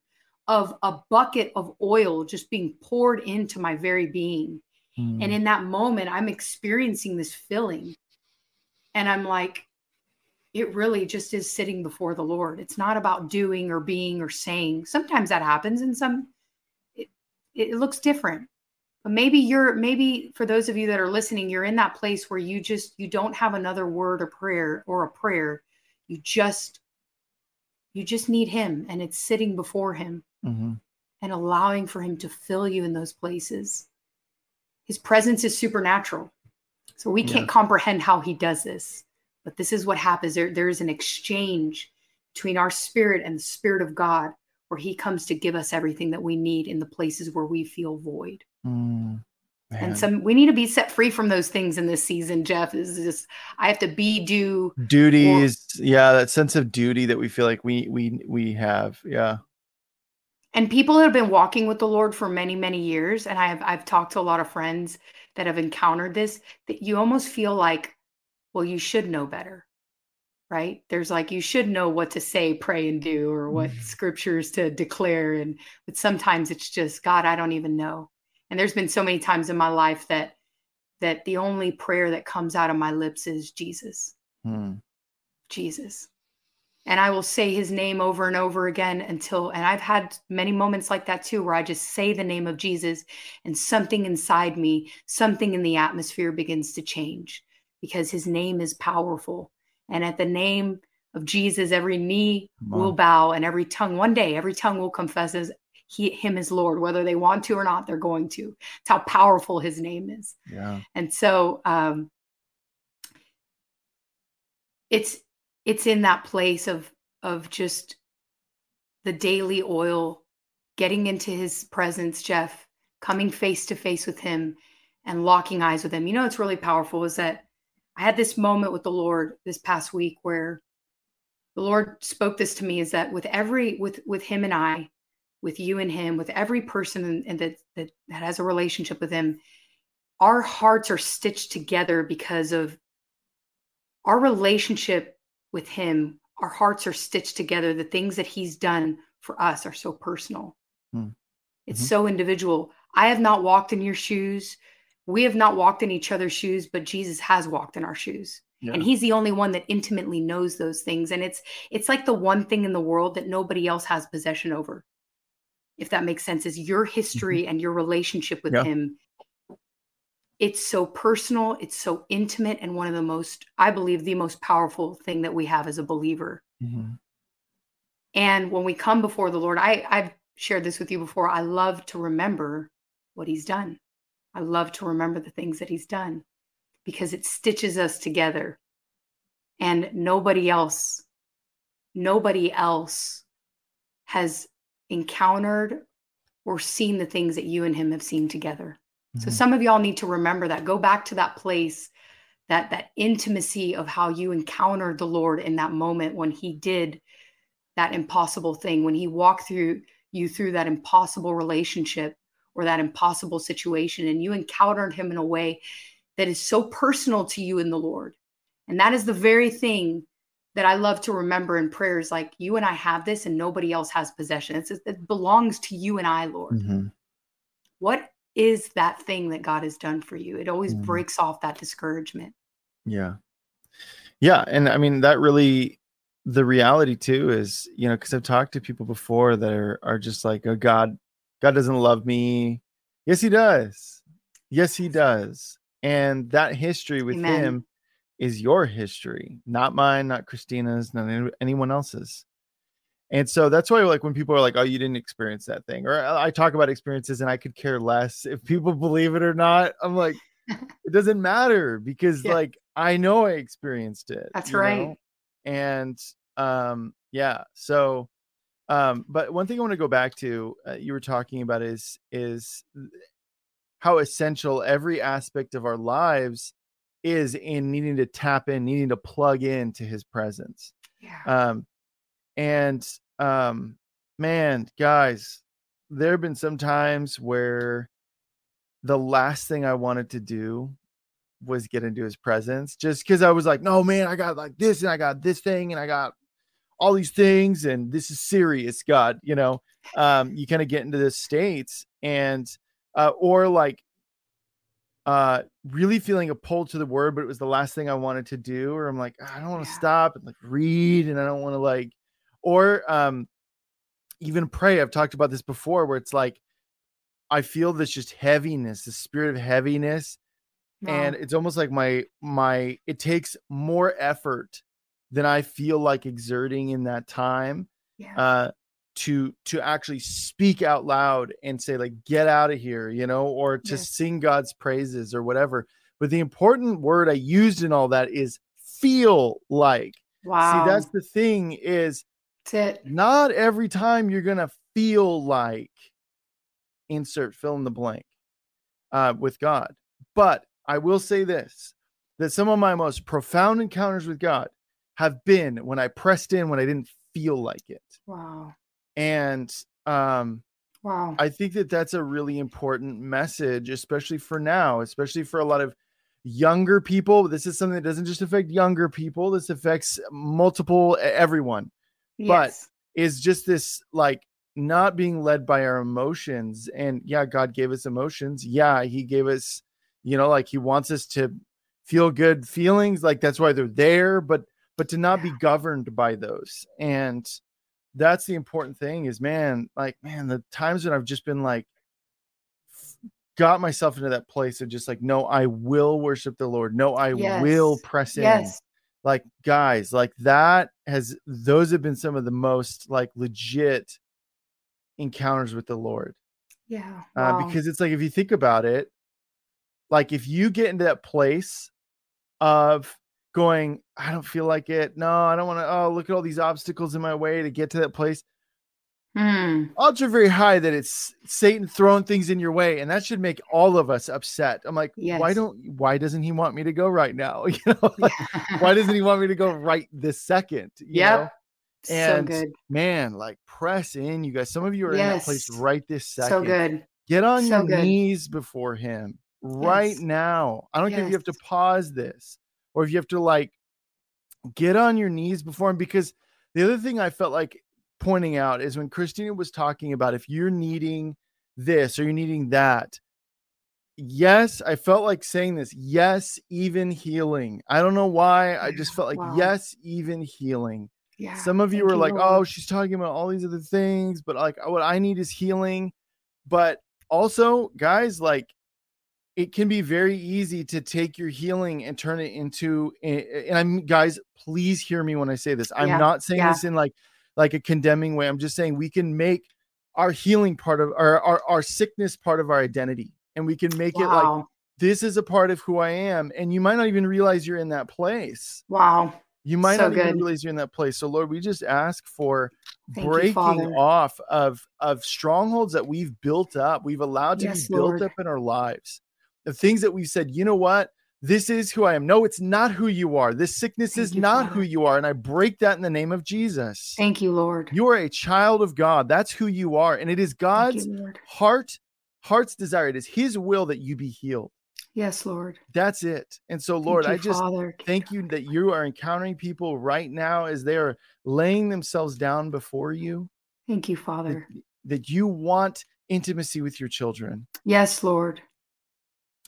of a bucket of oil just being poured into my very being. Mm. And in that moment, I'm experiencing this filling. And I'm like, it really just is sitting before the Lord. It's not about doing or being or saying. Sometimes that happens, and some it, it looks different but maybe you're maybe for those of you that are listening you're in that place where you just you don't have another word or prayer or a prayer you just you just need him and it's sitting before him mm-hmm. and allowing for him to fill you in those places. His presence is supernatural. So we can't yeah. comprehend how he does this but this is what happens. There there is an exchange between our spirit and the spirit of god where he comes to give us everything that we need in the places where we feel void. Mm, and some we need to be set free from those things in this season, Jeff. Is just I have to be do duties. Or, yeah, that sense of duty that we feel like we we we have. Yeah. And people that have been walking with the Lord for many, many years, and I've I've talked to a lot of friends that have encountered this, that you almost feel like, well, you should know better. Right? There's like you should know what to say, pray, and do, or what mm. scriptures to declare. And but sometimes it's just, God, I don't even know and there's been so many times in my life that that the only prayer that comes out of my lips is jesus. Hmm. jesus. And i will say his name over and over again until and i've had many moments like that too where i just say the name of jesus and something inside me something in the atmosphere begins to change because his name is powerful. And at the name of jesus every knee will bow and every tongue one day every tongue will confess he, him as Lord, whether they want to or not, they're going to. It's how powerful his name is. Yeah. And so um, it's it's in that place of of just the daily oil, getting into his presence, Jeff, coming face to face with him and locking eyes with him. You know, it's really powerful is that I had this moment with the Lord this past week where the Lord spoke this to me is that with every with with him and I, with you and him, with every person and that, that that has a relationship with him, our hearts are stitched together because of our relationship with him. Our hearts are stitched together. The things that he's done for us are so personal. Mm. It's mm-hmm. so individual. I have not walked in your shoes. We have not walked in each other's shoes, but Jesus has walked in our shoes. Yeah. And he's the only one that intimately knows those things. And it's it's like the one thing in the world that nobody else has possession over if that makes sense, is your history mm-hmm. and your relationship with yeah. him. It's so personal, it's so intimate, and one of the most, I believe, the most powerful thing that we have as a believer Mm-hmm. And when we come before the Lord, I, I've shared this with you before. I love to remember what He's done. I love to remember the things that He's done because it stitches us together. And nobody else, nobody else has encountered or seen the things that you and Him have seen together. Mm-hmm. So some of y'all need to remember that. Go back to that place that that intimacy of how you encountered the Lord in that moment when he did that impossible thing, when he walked through you through that impossible relationship or that impossible situation and you encountered him in a way that is so personal to you in the Lord. And that is the very thing that I love to remember in prayers like you and I have this and nobody else has possession. It's, it belongs to you and I, Lord. Mm-hmm. What is that thing that God has done for you? It always mm-hmm. breaks off that discouragement. Yeah. Yeah. And I mean, that really, the reality too is, you know, because I've talked to people before that are, are just like, oh, God, God doesn't love me. Yes, he does. Yes, he does. And that history with Amen. him is your history, not mine, not Cristina's, not anyone else's. And so that's why, like, when people are like, "Oh, you didn't experience that thing," or I talk about experiences and I could care less if people <laughs> believe it or not. I'm like, <laughs> it doesn't matter because, yeah. like, I know I experienced it. That's right. Know? And um, yeah. So, um, but one thing I want to go back to, uh, you were talking about is is how essential every aspect of our lives is in needing to tap in, needing to plug in to His presence. Yeah. Um, and um, man, guys, there have been some times where the last thing I wanted to do was get into his presence just because I was like, no, man, I got like this and I got this thing and I got all these things and this is serious, God, you know. Um, you kind of get into this states and uh, or like uh really feeling a pull to the word, but it was the last thing I wanted to do, or I'm like, I don't want to yeah. stop and like read and I don't want to like or um even pray. I've talked about this before where it's like I feel this just heaviness, the spirit of heaviness Wow. And it's almost like my my it takes more effort than I feel like exerting in that time. Yeah. Uh to to actually speak out loud and say like get out of here you know or to yes. sing god's praises or whatever but the important word i used in all that is feel like wow see that's the thing is that's it not every time you're gonna feel like insert fill in the blank uh, with god but I will say this that some of my most profound encounters with God have been when I pressed in when I didn't feel like it. Wow. And um wow. I think that that's a really important message especially for now, especially for a lot of younger people. This is something that doesn't just affect younger people, this affects multiple everyone. Yes. But is just this like not being led by our emotions and yeah, God gave us emotions. Yeah, he gave us you know like he wants us to feel good feelings like that's why they're there but but to not be governed by those and that's the important thing is man like man the times when i've just been like got myself into that place of just like no i will worship the lord no i yes. will press in yes. like guys like that has those have been some of the most like legit encounters with the lord yeah wow. uh, because it's like if you think about it like if you get into that place of going, I don't feel like it. No, I don't want to. Oh, look at all these obstacles in my way to get to that place. Hmm. Odds are very high that it's Satan throwing things in your way, and that should make all of us upset. I'm like, yes. why don't? Why doesn't he want me to go right now? <laughs> You know, <laughs> like, why doesn't he want me to go right this second? Yeah. And so good. man, like press in, you guys. Some of you are yes. in that place right this second. So good. Get on so your good. knees before him right yes. now. I don't yes. care if you have to pause this or if you have to like get on your knees before him because the other thing I felt like pointing out is when Cristina was talking about if you're needing this or you're needing that. Yes, I felt like saying this. Yes, even healing. I don't know why. I just felt like wow. yes, even healing. Yeah, Some of you were like, "Oh, she's talking about all these other things," but like what I need is healing. But also, guys, like it can be very easy to take your healing and turn it into and i'm guys please hear me when i say this i'm Yeah, not saying yeah. this in like like a condemning way i'm just saying we can make our healing part of our our, our sickness part of our identity and we can make it like this is a part of who i am and you might not even realize you're in that place Wow. you might So not even realize you're in that place so lord we just ask for Thank breaking Father. off of of strongholds that we've built up we've allowed to Yes, be built Lord. up in our lives the things that we've said you know what this is who i am no it's not who you are this sickness Thank is you, not Father. who you are and i break that in the name of jesus Thank you, Lord. you are a child of god that's who you are and it is god's you, heart heart's desire it is his will that you be healed Yes, Lord. that's it and so lord you, i just Father. thank you that you are encountering people right now as they are laying themselves down before you Thank you, that, Father. that you want intimacy with your children. Yes, Lord.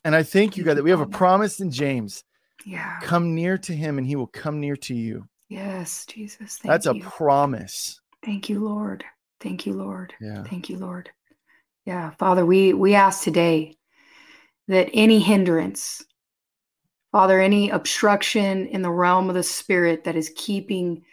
And I thank you, God, that we have a promise in James Yeah. come near to him and he will come near to you. Yes, Jesus. Thank That's a promise. Thank you, Lord. Thank you, Lord. Yeah. Thank you, Lord. Yeah, Father, we we ask today that any hindrance, Father, any obstruction in the realm of the spirit that is keeping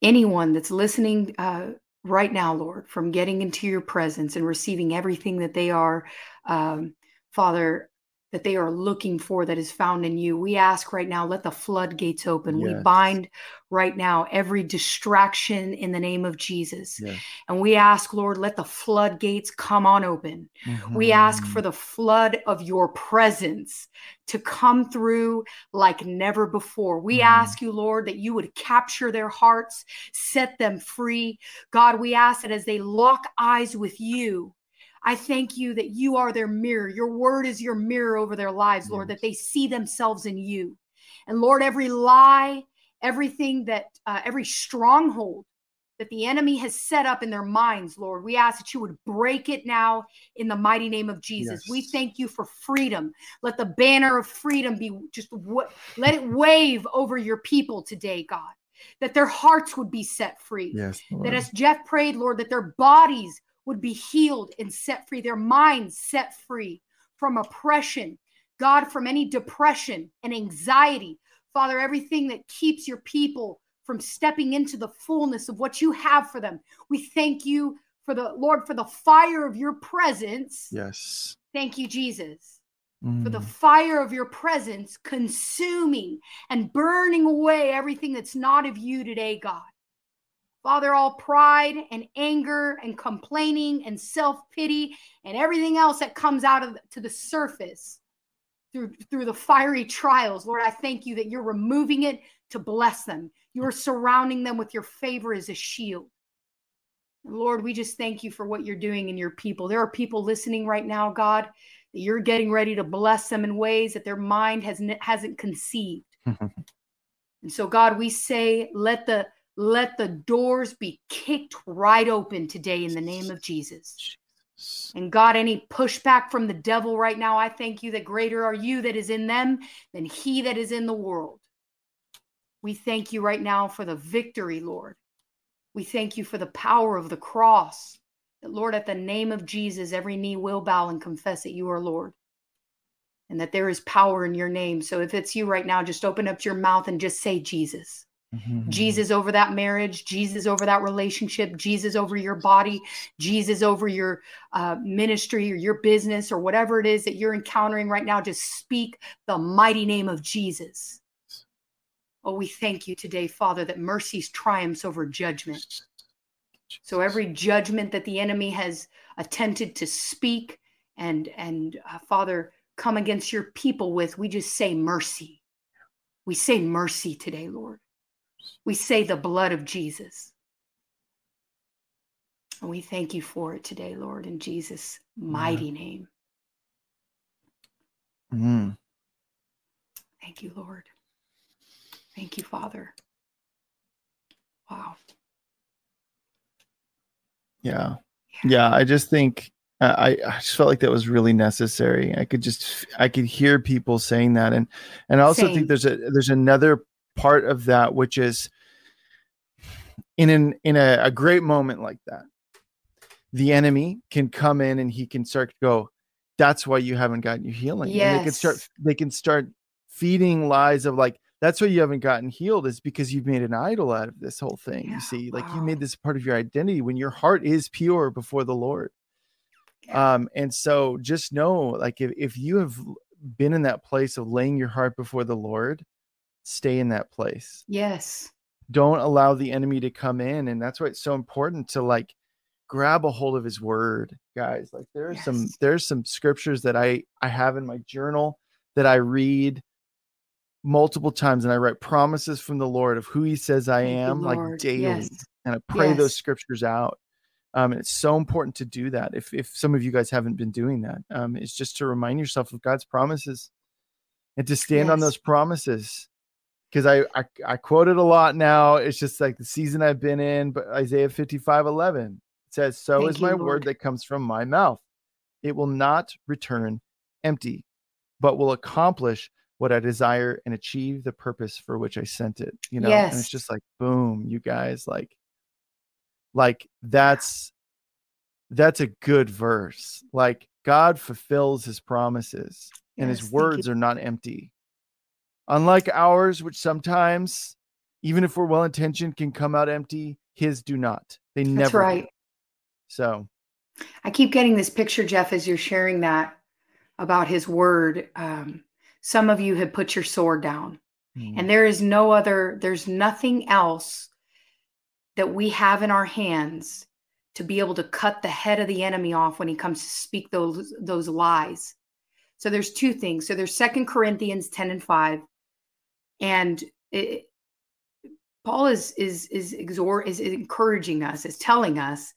anyone that's listening uh, right now, Lord, from getting into your presence and receiving everything that they are, um, Father, that they are looking for that is found in you. We ask right now, let the floodgates open. We bind right now every distraction in the name of Jesus. Yes. And we ask, Lord, let the floodgates come on open. We ask for the flood of your presence to come through like never before. We Mhm. ask you, Lord, that you would capture their hearts, set them free. God, we ask that as they lock eyes with you, I thank you that you are their mirror. Your word is your mirror over their lives, Lord, Yes. that they see themselves in you. And Lord, every lie, everything that, uh, every stronghold that the enemy has set up in their minds, Lord. We ask that you would break it now in the mighty name of Jesus. We thank you for freedom. Let the banner of freedom be just wa- let it wave over your people today, God. That their hearts would be set free. Yes. That as Jeff prayed, Lord, that their bodies would be healed and set free, their minds set free from oppression, God, from any depression and anxiety. Father, everything that keeps your people from stepping into the fullness of what you have for them. We thank you for the Lord, for the fire of your presence. Yes. Thank you, Jesus, for the Mm. fire of your presence consuming and burning away everything that's not of you today, God. Father, all pride and anger and complaining and self pity and everything else that comes out of to the surface through through the fiery trials, Lord, I thank you that you're removing it to bless them. You're surrounding them with your favor as a shield. Lord, we just thank you for what you're doing in your people. There are people listening right now, God, that you're getting ready to bless them in ways that their mind has hasn't conceived. <laughs> And so, God, we say, let the let the doors be kicked right open today in the name of Jesus. And God, any pushback from the devil right now, I thank you that greater are you that is in them than he that is in the world. We thank you right now for the victory, Lord. We thank you for the power of the cross. That, Lord, at the name of Jesus, every knee will bow and confess that you are Lord. And that there is power in your name. So if it's you right now, just open up your mouth and just say Jesus. Mhm. Jesus over that marriage, Jesus over that relationship, Jesus over your body, Jesus over your uh, ministry or your business or whatever it is that you're encountering right now. Just speak the mighty name of Jesus. Oh, we thank you today, Father, that mercy triumphs over judgment. So every judgment that the enemy has attempted to speak and and uh, Father come against your people with, we just say mercy. We say mercy today, Lord. We say the blood of Jesus. And we thank you for it today, Lord, in Jesus' mighty name. Mhm. Thank you, Lord. Thank you, Father. Wow. Yeah. Yeah. I just think I, I just felt like that was really necessary. I could just I could hear people saying that. And and I also Same. think there's a there's another part of that which is in an in a, a great moment like that, the enemy can come in and he can start to go, that's why you haven't gotten your healing. And they can start they can start feeding lies of like that's why you haven't gotten healed is because you've made an idol out of this whole thing. Yeah, You see, like you made this part of your identity when your heart is pure before the Lord. Yeah. Um, and so just know, like, if, if you have been in that place of laying your heart before the Lord, stay in that place. Yes. Don't allow the enemy to come in. And that's why it's so important to like grab a hold of his word, guys. Like there are some Yes. there's some scriptures that I I have in my journal that I read multiple times and I write promises from the Lord of who he says I Thank am like daily Yes. and I pray those scriptures out. Um, and it's so important to do that. If if some of you guys haven't been doing that, um, it's just to remind yourself of God's promises and to stand on those promises. Because I, I I quote it a lot now. It's just like the season I've been in, but Isaiah 55, 11 says, So Thank is my word that comes from my mouth. It will not return empty, but will accomplish what I desire and achieve the purpose for which I sent it. You know, and it's just like boom, you guys, like like that's that's a good verse. Like God fulfills his promises and Yes, his words are not empty. Unlike ours, which sometimes, even if we're well intentioned, can come out empty, his do not. They That's never. do. right. So I keep getting this picture, Jeff, as you're sharing that about his word. Um, some of you have put your sword down, mm, and there is no other, there's nothing else that we have in our hands to be able to cut the head of the enemy off when he comes to speak those those lies. So there's two things. So there's Second Corinthians 10 and 5. And it, Paul is is is exhort is encouraging us, is telling us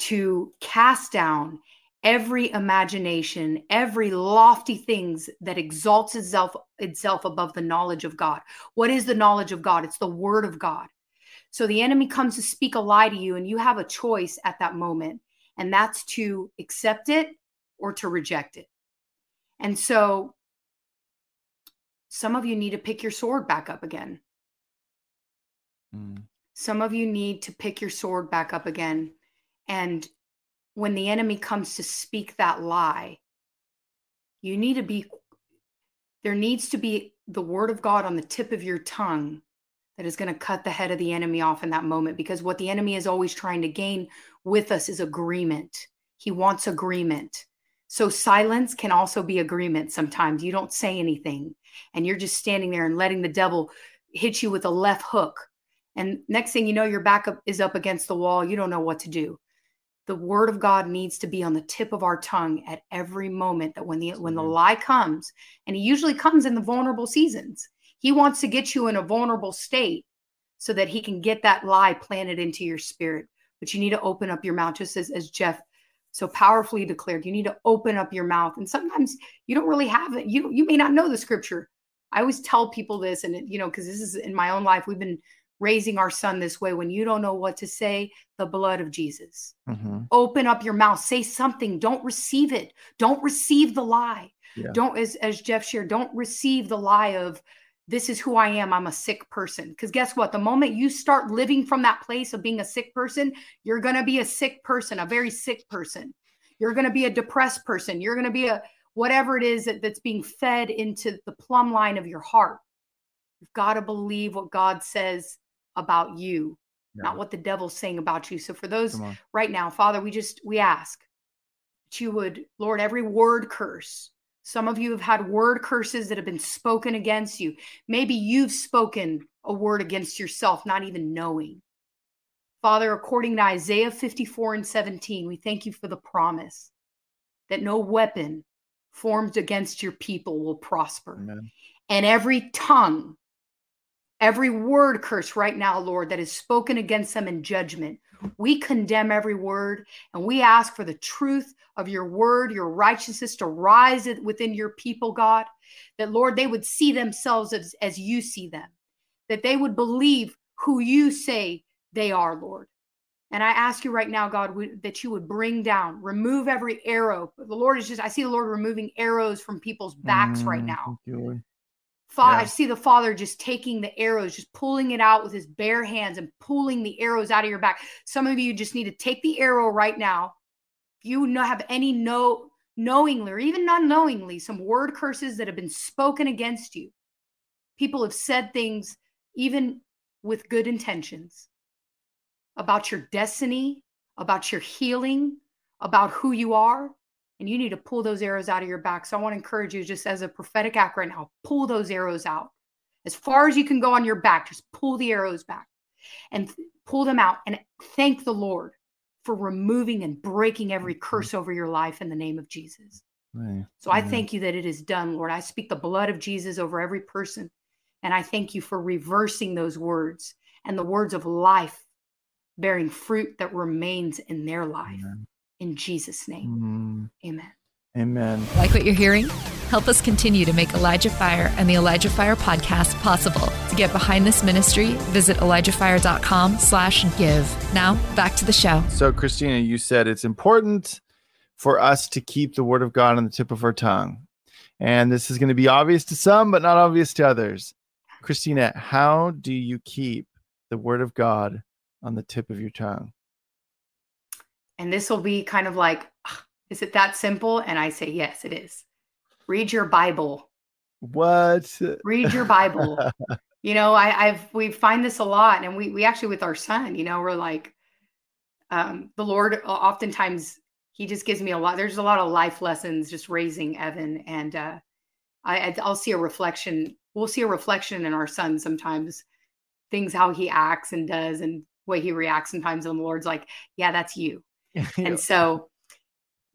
to cast down every imagination, every lofty things that exalts itself itself above the knowledge of God. What is the knowledge of God? It's the word of God. So the enemy comes to speak a lie to you, and you have a choice at that moment, and that's to accept it or to reject it. And so some of you need to pick your sword back up again. mm, Some of you need to pick your sword back up again. And when the enemy comes to speak that lie, you need to be, there needs to be the word of God on the tip of your tongue that is going to cut the head of the enemy off in that moment. Because what the enemy is always trying to gain with us is agreement. He wants agreement. So silence can also be agreement sometimes. You don't say anything and you're just standing there and letting the devil hit you with a left hook. And next thing you know, your back up is up against the wall. You don't know what to do. The word of God needs to be on the tip of our tongue at every moment that when the when the lie comes, and he usually comes in the vulnerable seasons. He wants to get you in a vulnerable state so that he can get that lie planted into your spirit. But you need to open up your mouth, just as, as Jeff so powerfully declared. You need to open up your mouth. And sometimes you don't really have it. You you may not know the scripture. I always tell people this, and it, you know, because this is in my own life. We've been raising our son this way. When you don't know what to say, the blood of Jesus. mhm, Open up your mouth. Say something. Don't receive it. Don't receive the lie. Yeah. Don't, as as Jeff shared, don't receive the lie of this is who I am. I'm a sick person. Because guess what? The moment you start living from that place of being a sick person, you're going to be a sick person, a very sick person. You're going to be a depressed person. You're going to be a whatever it is that, that's being fed into the plumb line of your heart. You've got to believe what God says about you, Yeah. not what the devil's saying about you. So for those right now, Father, we just we ask that you would, Lord, every word curse. Some of you have had word curses that have been spoken against you. Maybe you've spoken a word against yourself, not even knowing. Father, according to Isaiah 54 and 17, we thank you for the promise that no weapon formed against your people will prosper Amen. and every tongue, every word curse right now, Lord, that is spoken against them in judgment. We condemn every word and we ask for the truth of your word, your righteousness to rise within your people, God. That, Lord, they would see themselves as, as you see them, that they would believe who you say they are, Lord. And I ask you right now, God, we- that you would bring down, remove every arrow. The Lord is just, I see the Lord removing arrows from people's backs right Mm, now. Fa- Yeah. I see the father just taking the arrows, just pulling it out with his bare hands and pulling the arrows out of your back. Some of you just need to take the arrow right now. If you not have any no knowingly or even unknowingly, some word curses that have been spoken against you. People have said things, even with good intentions, about your destiny, about your healing, about who you are. And you need to pull those arrows out of your back. So I want to encourage you, just as a prophetic act right now, pull those arrows out as far as you can go on your back. Just pull the arrows back and pull them out and thank the Lord for removing and breaking every mm-hmm. curse over your life in the name of Jesus. Right. So I thank you that it is done, Lord. I speak the blood of Jesus over every person. And I thank you for reversing those words and the words of life bearing fruit that remains in their life. Amen. In Jesus' name. Mm. Amen. Amen. Like what you're hearing? Help us continue to make Elijah Fire and the Elijah Fire podcast possible. To get behind this ministry, visit ElijahFire.com slash give. Now, back to the show. So, Cristina, you said it's important for us to keep the word of God on the tip of our tongue. And this is going to be obvious to some, but not obvious to others. Cristina, how do you keep the word of God on the tip of your tongue? And this will be kind of like, is it that simple? And I say, yes, it is. Read your Bible. What? Read your Bible. you know, I, I've we find this a lot, and we we actually with our son, you know, we're like, um, the Lord oftentimes he just gives me a lot. There's a lot of life lessons just raising Evan, and uh, I I'll see a reflection. We'll see a reflection in our son sometimes, things how he acts and does, and way he reacts sometimes. And the Lord's like, yeah, that's you. <laughs> and so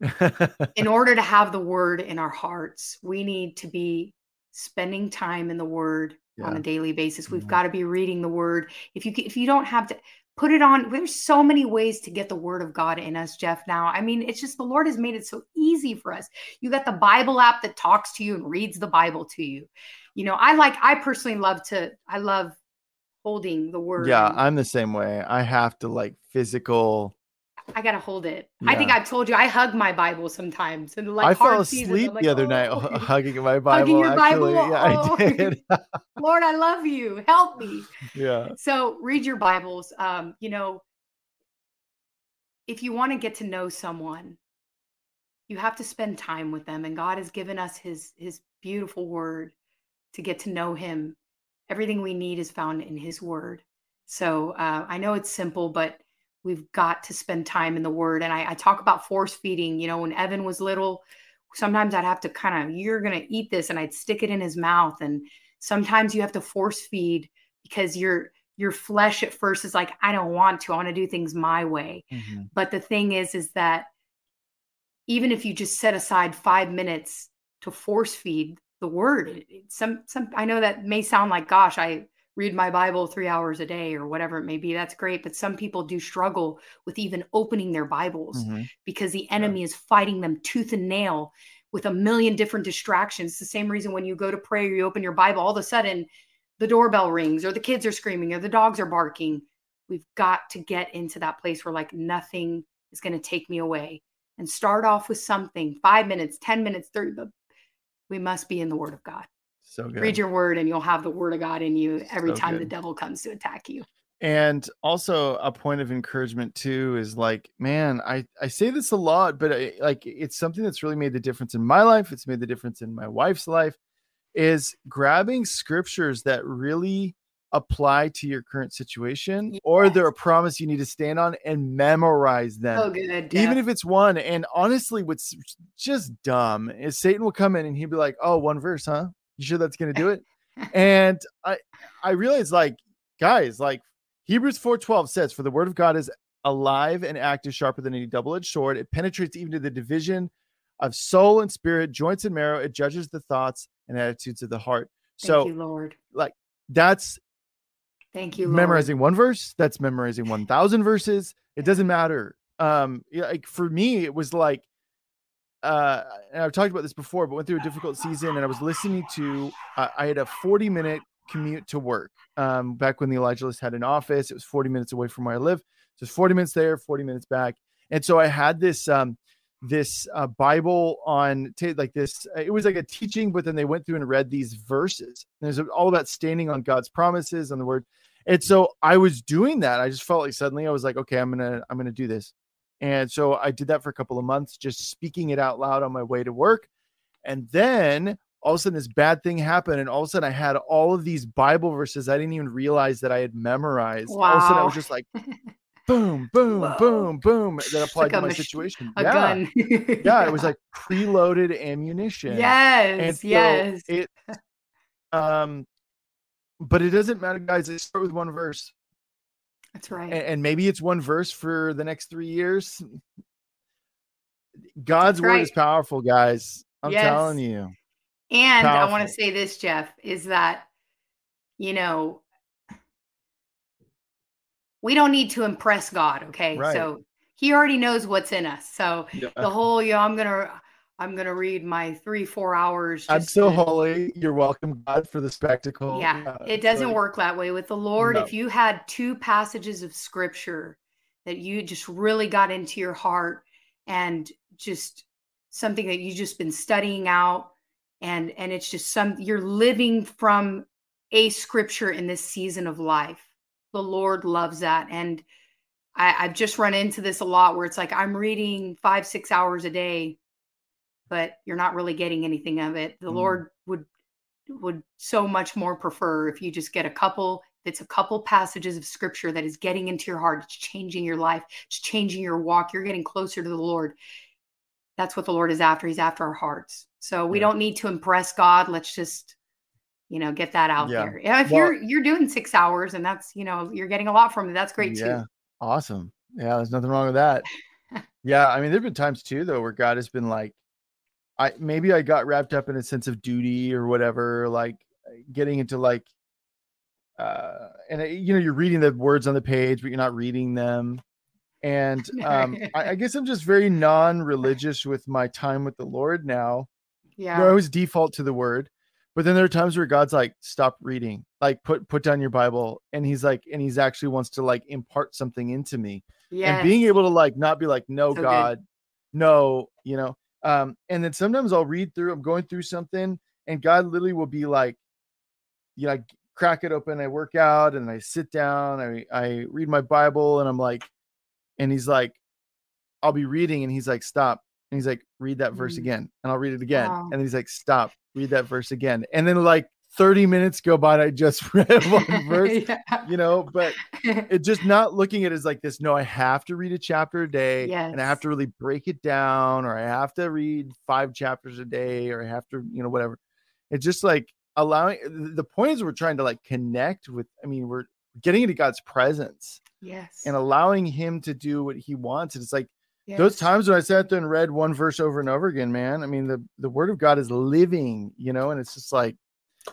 <laughs> in order to have the word in our hearts, we need to be spending time in the word yeah. on a daily basis. We've mm-hmm. got to be reading the word. If you if you don't have to put it on, there's so many ways to get the word of God in us, Jeff. Now, I mean, it's just the Lord has made it so easy for us. You got the Bible app that talks to you and reads the Bible to you. You know, I like I personally love to I love holding the word. Yeah, I'm the same way. I have to like physical I gotta hold it. Yeah. I think I've told you I hug my Bible sometimes, and like I fell asleep like, the other oh. night <laughs> hugging my Bible. Hugging your actually. Bible. Yeah, oh. I did. <laughs> Lord, I love you. Help me. Yeah. So read your Bibles. Um, you know, if you want to get to know someone, you have to spend time with them, and God has given us His His beautiful Word to get to know Him. Everything we need is found in His Word. So uh, I know it's simple, but we've got to spend time in the word. And I, I, talk about force feeding you know when evan was little sometimes i'd have to kind of you're going to eat this and i'd stick it in his mouth. And sometimes you have to force feed because your your flesh at first is like i don't want to i want to do things my way. Mm-hmm. but the thing is is that even if you just set aside five minutes to force feed the word some some i know that may sound like gosh i read my Bible three hours a day or whatever it may be. That's great. But some people do struggle with even opening their Bibles mm-hmm. because the enemy yeah. is fighting them tooth and nail with a million different distractions. It's the same reason when you go to pray or you open your Bible, all of a sudden the doorbell rings or the kids are screaming or the dogs are barking. We've got to get into that place where like nothing is going to take me away and start off with something five minutes, 10 minutes, 30. But we must be in the Word of God. So good. Read your word and you'll have the word of God in you every so time good. the devil comes to attack you. And also a point of encouragement too is like, man, I I say this a lot, but I, like it's something that's really made the difference in my life. It's made the difference in my wife's life. Is grabbing scriptures that really apply to your current situation yes. or they're a promise you need to stand on and memorize them. Oh, good. Even if it's one. And honestly, what's just dumb is Satan will come in and he'll be like, oh, one verse, huh? You sure that's going to do it? <laughs> and I I realized like guys, like Hebrews 4:12 says for the word of God is alive and active sharper than any double-edged sword. It penetrates even to the division of soul and spirit, joints and marrow. It judges the thoughts and attitudes of the heart. Thank so, you, Lord. Like that's Thank you. Lord. Memorizing one verse, that's memorizing 1000 verses. It doesn't matter. Um like for me it was like uh, and I've talked about this before, but went through a difficult season, and I was listening to. Uh, I had a 40 minute commute to work. Um, back when the Elijah List had an office, it was 40 minutes away from where I live. So it's 40 minutes there, 40 minutes back, and so I had this um, this uh, Bible on t- like this. Uh, it was like a teaching, but then they went through and read these verses. And there's all about standing on God's promises and the Word. And so I was doing that. I just felt like suddenly I was like, okay, I'm gonna I'm gonna do this. And so I did that for a couple of months, just speaking it out loud on my way to work. And then all of a sudden this bad thing happened. And all of a sudden I had all of these Bible verses I didn't even realize that I had memorized. Wow. All of a sudden I was just like, boom, boom, Whoa. boom, boom, that applied like to my mach- situation. A yeah. gun. <laughs> Yeah. It was like preloaded ammunition. Yes, so yes. It, um, but it doesn't matter, guys. I start with one verse, That's right. and, and maybe it's one verse for the next three years. God's That's word is powerful, guys. I'm Yes. telling you. And I want to say this, Jeff, is that, you know, we don't need to impress God. Okay. Right. So he already knows what's in us. So Yeah. the whole, you know, I'm going to, I'm going to read my three, four hours. I'm so to- holy. You're welcome, God, for the spectacle. Yeah. It doesn't like- work that way with the Lord. No. If you had two passages of scripture that you just really got into your heart and just something that you've just been studying out and and it's just some you're living from a scripture in this season of life the lord loves that and I, i've just run into this a lot where it's like i'm reading five six hours a day but you're not really getting anything of it the Mm. lord would would so much more prefer if you just get a couple it's a couple passages of scripture that is getting into your heart it's changing your life it's changing your walk you're getting closer to the lord that's what the lord is after he's after our hearts so we Yeah. don't need to impress god let's just you know get that out Yeah. there yeah, if Well- you're you're doing six hours and that's you know you're getting a lot from it that's great yeah. too Awesome. Yeah, there's nothing wrong with that. yeah, I mean, there've been times too though where God has been like, I maybe I got wrapped up in a sense of duty or whatever, like getting into like, uh, and uh, you know, you're reading the words on the page, but you're not reading them. And <laughs> um, I, I guess I'm just very non-religious with my time with the Lord now. yeah I always default to the word. But then there are times where God's like, stop reading, like put put down your Bible. And he's like, and he's actually wants to like impart something into me. yes. And being able to like not be like, no, So good. God, no, you know. Um, and then sometimes I'll read through, I'm going through something, and God literally will be like, you know, I crack it open, I work out and I sit down, I I read my Bible, and I'm like, and he's like, I'll be reading, and he's like, stop. And he's like, read that verse Mm. again. And I'll read it again. Wow. And then he's like, stop, read that verse again. And then like 30 minutes go by and I just <laughs> read one <laughs> verse, Yeah. you know, but <laughs> it just not looking at it as like this. No, I have to read a chapter a day and I have to really break it down, or I have to read five chapters a day, or I have to, you know, whatever. It's just like allowing the point is we're trying to like connect with, I mean, we're getting into God's presence yes and allowing him to do what he wants. And it's like those times when I sat there and read one verse over and over again, man. I mean, the the word of God is living, you know, and it's just like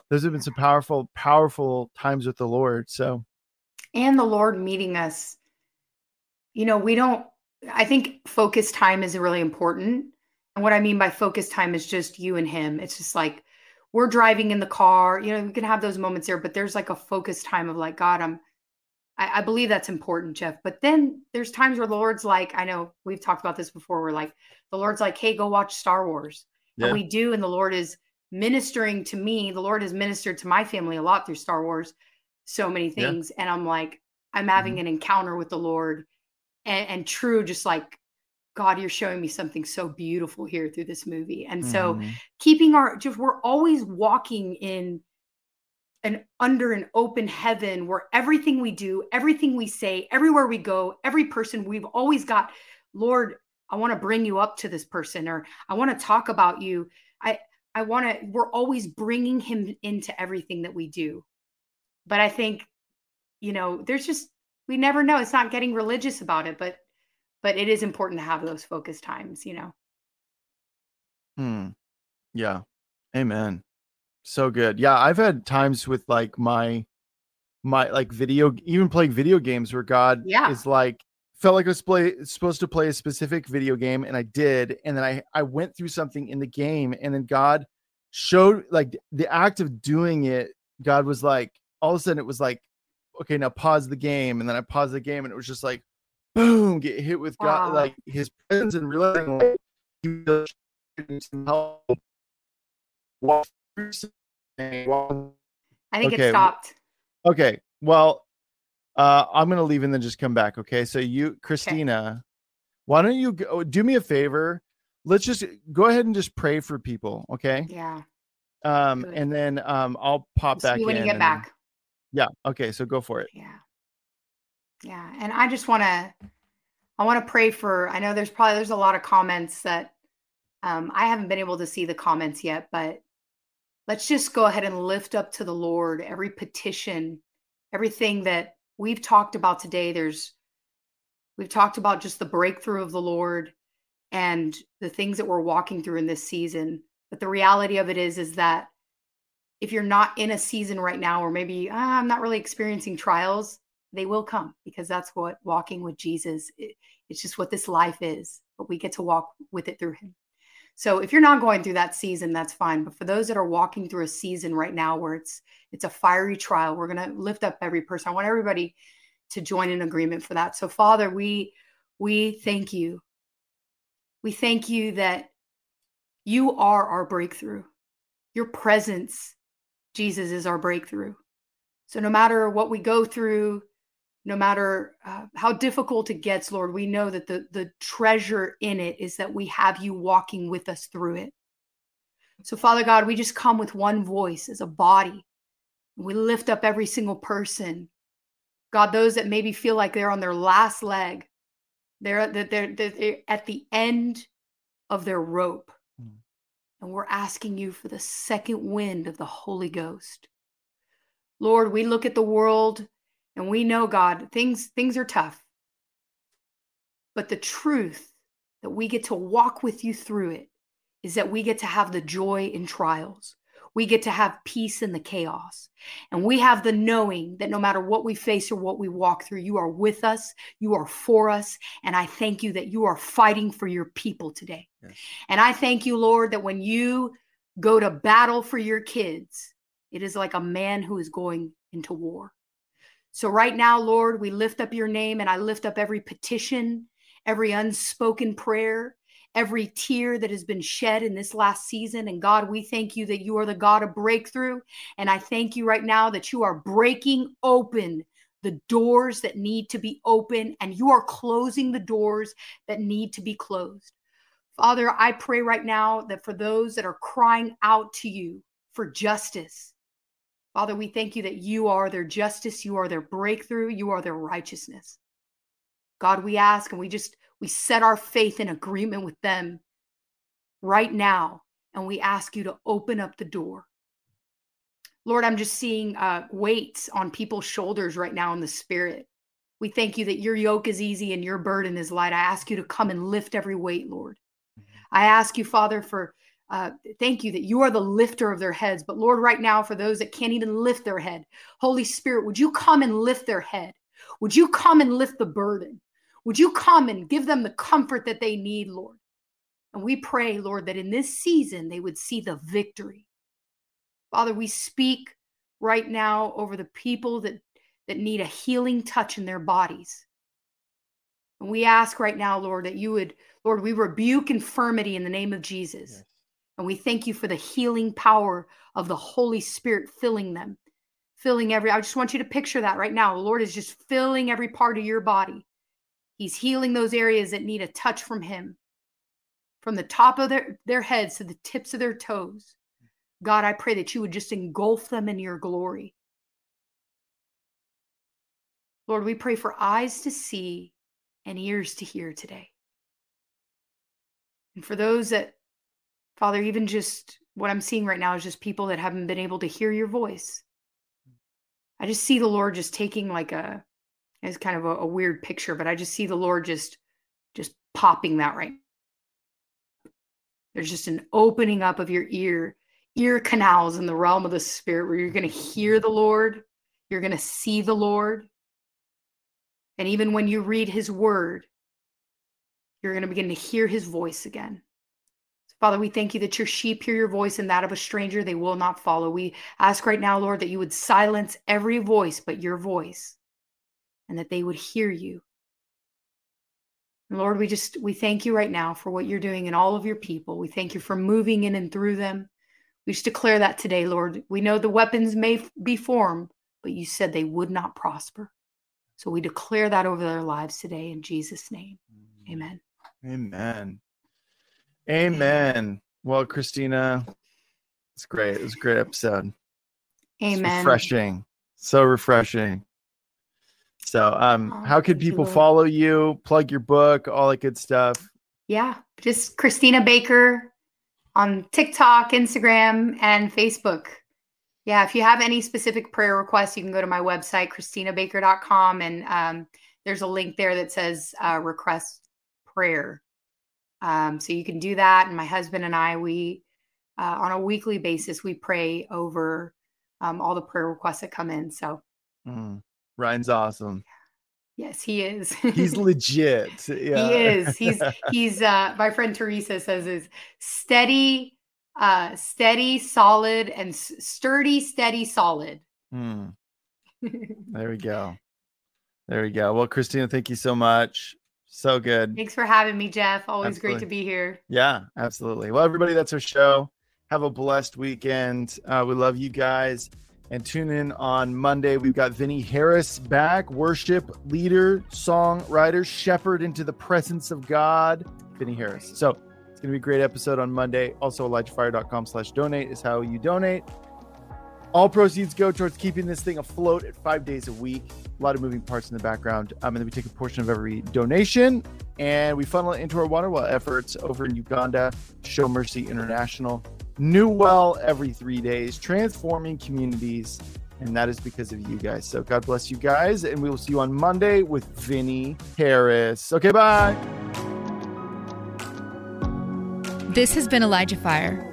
those have been some powerful, powerful times with the Lord. So and the Lord meeting us. You know, we don't, I think focus time is really important. And what I mean by focus time is just you and Him. It's just like we're driving in the car, you know, we can have those moments there, but there's like a focus time of like, God, I'm, I, I believe that's important, Jeff. But then there's times where the Lord's like, I know we've talked about this before. We're like, the Lord's like, hey, go watch Star Wars. Yeah. And we do. And the Lord is ministering to me. The Lord has ministered to my family a lot through Star Wars, so many Yeah. things. And I'm like, I'm having an encounter with the Lord and, and true, just like, God, you're showing me something so beautiful here through this movie. And so mhm. keeping our just we're always walking in an under an open heaven where everything we do, everything we say, everywhere we go, every person we've always got, Lord, I want to bring you up to this person or I want to talk about you. I I want to we're always bringing him into everything that we do. But I think you know, there's just we never know. It's not getting religious about it, but but it is important to have those focus times, you know. Hmm. Yeah. Amen. So good. Yeah, I've had times with like my my like video even playing video games where God Yeah. is like felt like I was play, supposed to play a specific video game and I did and then I I went through something in the game and then God showed like the act of doing it God was like all of a sudden it was like okay now pause the game and then I paused the game and it was just like boom get hit with God Wow. like his presence and realizing like he was some help walk through something, walk- I think Okay, it stopped. Okay. Well, uh, I'm gonna leave and then just come back. Okay. So you, Cristina, Why don't you go, do me a favor? Let's just go ahead and just pray for people, okay? Yeah. Um, Good. and then um, I'll pop See back you when in. you get and- back. Yeah. Okay. So go for it. Yeah. Yeah. And I just want to, I want to pray for, I know there's probably, there's a lot of comments that um, I haven't been able to see the comments yet, but let's just go ahead and lift up to the Lord every petition, everything that we've talked about today. There's, we've talked about just the breakthrough of the Lord and the things that we're walking through in this season. But the reality of it is, is that if you're not in a season right now, or maybe ah, I'm not really experiencing trials, they will come because that's what walking with Jesus. It, it's just what this life is. But we get to walk with it through Him. So if you're not going through that season, that's fine. But for those that are walking through a season right now where it's it's a fiery trial, we're gonna lift up every person. I want everybody to join in agreement for that. So Father, we we thank you. We thank you that you are our breakthrough. Your presence Jesus is our breakthrough. So no matter what we go through, no matter uh, how difficult it gets, Lord, we know that the the treasure in it is that we have you walking with us through it. So Father God, we just come with one voice as a body. We lift up every single person. God, those that maybe feel like they're on their last leg, they're they're, they're, they're at the end of their rope. Mm. And we're asking you for the second wind of the Holy Ghost. Lord, we look at the world and we know, God, things things are tough. But the truth that we get to walk with you through it is that we get to have the joy in trials. We get to have peace in the chaos. And we have the knowing that no matter what we face or what we walk through, you are with us, you are for us. And I thank you that you are fighting for your people today. Yes. And I thank you, Lord, that when you go to battle for your kids, it is like a man who is going into war. So, right now, Lord, we lift up your name and I lift up every petition, every unspoken prayer, every tear that has been shed in this last season. And God, we thank you that you are the God of breakthrough. And I thank you right now that you are breaking open the doors that need to be open and you are closing the doors that need to be closed. Father, I pray right now that for those that are crying out to you for justice, Father, we thank you that you are their justice, you are their breakthrough, you are their righteousness. God, we ask and we just we set our faith in agreement with them right now and we ask you to open up the door. Lord, I'm just seeing uh, weights on people's shoulders right now in the spirit. We thank you that your yoke is easy and your burden is light. I ask you to come and lift every weight, Lord. I ask you, Father, for uh, thank you that you are the lifter of their heads. But Lord, right now, for those that can't even lift their head, Holy Spirit, would you come and lift their head? Would you come and lift the burden? Would you come and give them the comfort that they need, Lord? And we pray, Lord, that in this season they would see the victory. Father, we speak right now over the people that, that need a healing touch in their bodies. And we ask right now, Lord, that you would, Lord, we rebuke infirmity in the name of Jesus. Yes. And we thank you for the healing power of the Holy Spirit filling them, filling every. I just want you to picture that right now. The Lord is just filling every part of your body. He's healing those areas that need a touch from Him, from the top of their, their heads to the tips of their toes. God, I pray that you would just engulf them in your glory. Lord, we pray for eyes to see and ears to hear today. And for those that, Father, even just what I'm seeing right now is just people that haven't been able to hear your voice. I just see the Lord just taking like a, it's kind of a, a weird picture, but I just see the Lord just, just popping that right. There's just an opening up of your ear, ear canals in the realm of the spirit where you're going to hear the Lord, you're going to see the Lord. And even when you read his word, you're going to begin to hear his voice again. Father, we thank you that your sheep hear your voice and that of a stranger they will not follow. We ask right now, Lord, that you would silence every voice but your voice and that they would hear you. And Lord, we just we thank you right now for what you're doing in all of your people. We thank you for moving in and through them. We just declare that today, Lord. We know the weapons may be formed, but you said they would not prosper. So we declare that over their lives today in Jesus' name. Mm-hmm. Amen. Amen. Amen. Well, Cristina, it's great. It was a great episode. Amen. It's refreshing. So refreshing. So, um, Oh, how could people follow you, plug your book, all that good stuff? Yeah, just Cristina Baker on TikTok, Instagram, and Facebook. Yeah, if you have any specific prayer requests, you can go to my website, cristinabaker.com, and um, there's a link there that says uh, request prayer. Um, so you can do that. And my husband and I, we, uh, on a weekly basis, we pray over um, all the prayer requests that come in. So, Mm. Ryan's awesome. yes, he is. He's <laughs> legit. Yeah. He is. He's he's uh my friend Teresa says is steady, uh steady, solid, and sturdy, steady, solid. Mm. <laughs> There we go. There we go. Well, Cristina, thank you so much. So good. Thanks for having me, Jeff. Always great to be here. Yeah, absolutely. Well, everybody, that's our show. Have a blessed weekend. Uh, we love you guys. And tune in on Monday. We've got Vinnie Harris back, worship leader, songwriter, shepherd into the presence of God. Vinnie Harris. So it's going to be a great episode on Monday. Also, ElijahFire.com slash donate is how you donate. All proceeds go towards keeping this thing afloat at five days a week. A lot of moving parts in the background. Um, and then we take a portion of every donation and we funnel it into our water well efforts over in Uganda, Show Mercy International. New well every three days, transforming communities. And that is because of you guys. So God bless you guys. And we will see you on Monday with Vinny Harris. Okay, bye. This has been Elijah Fire.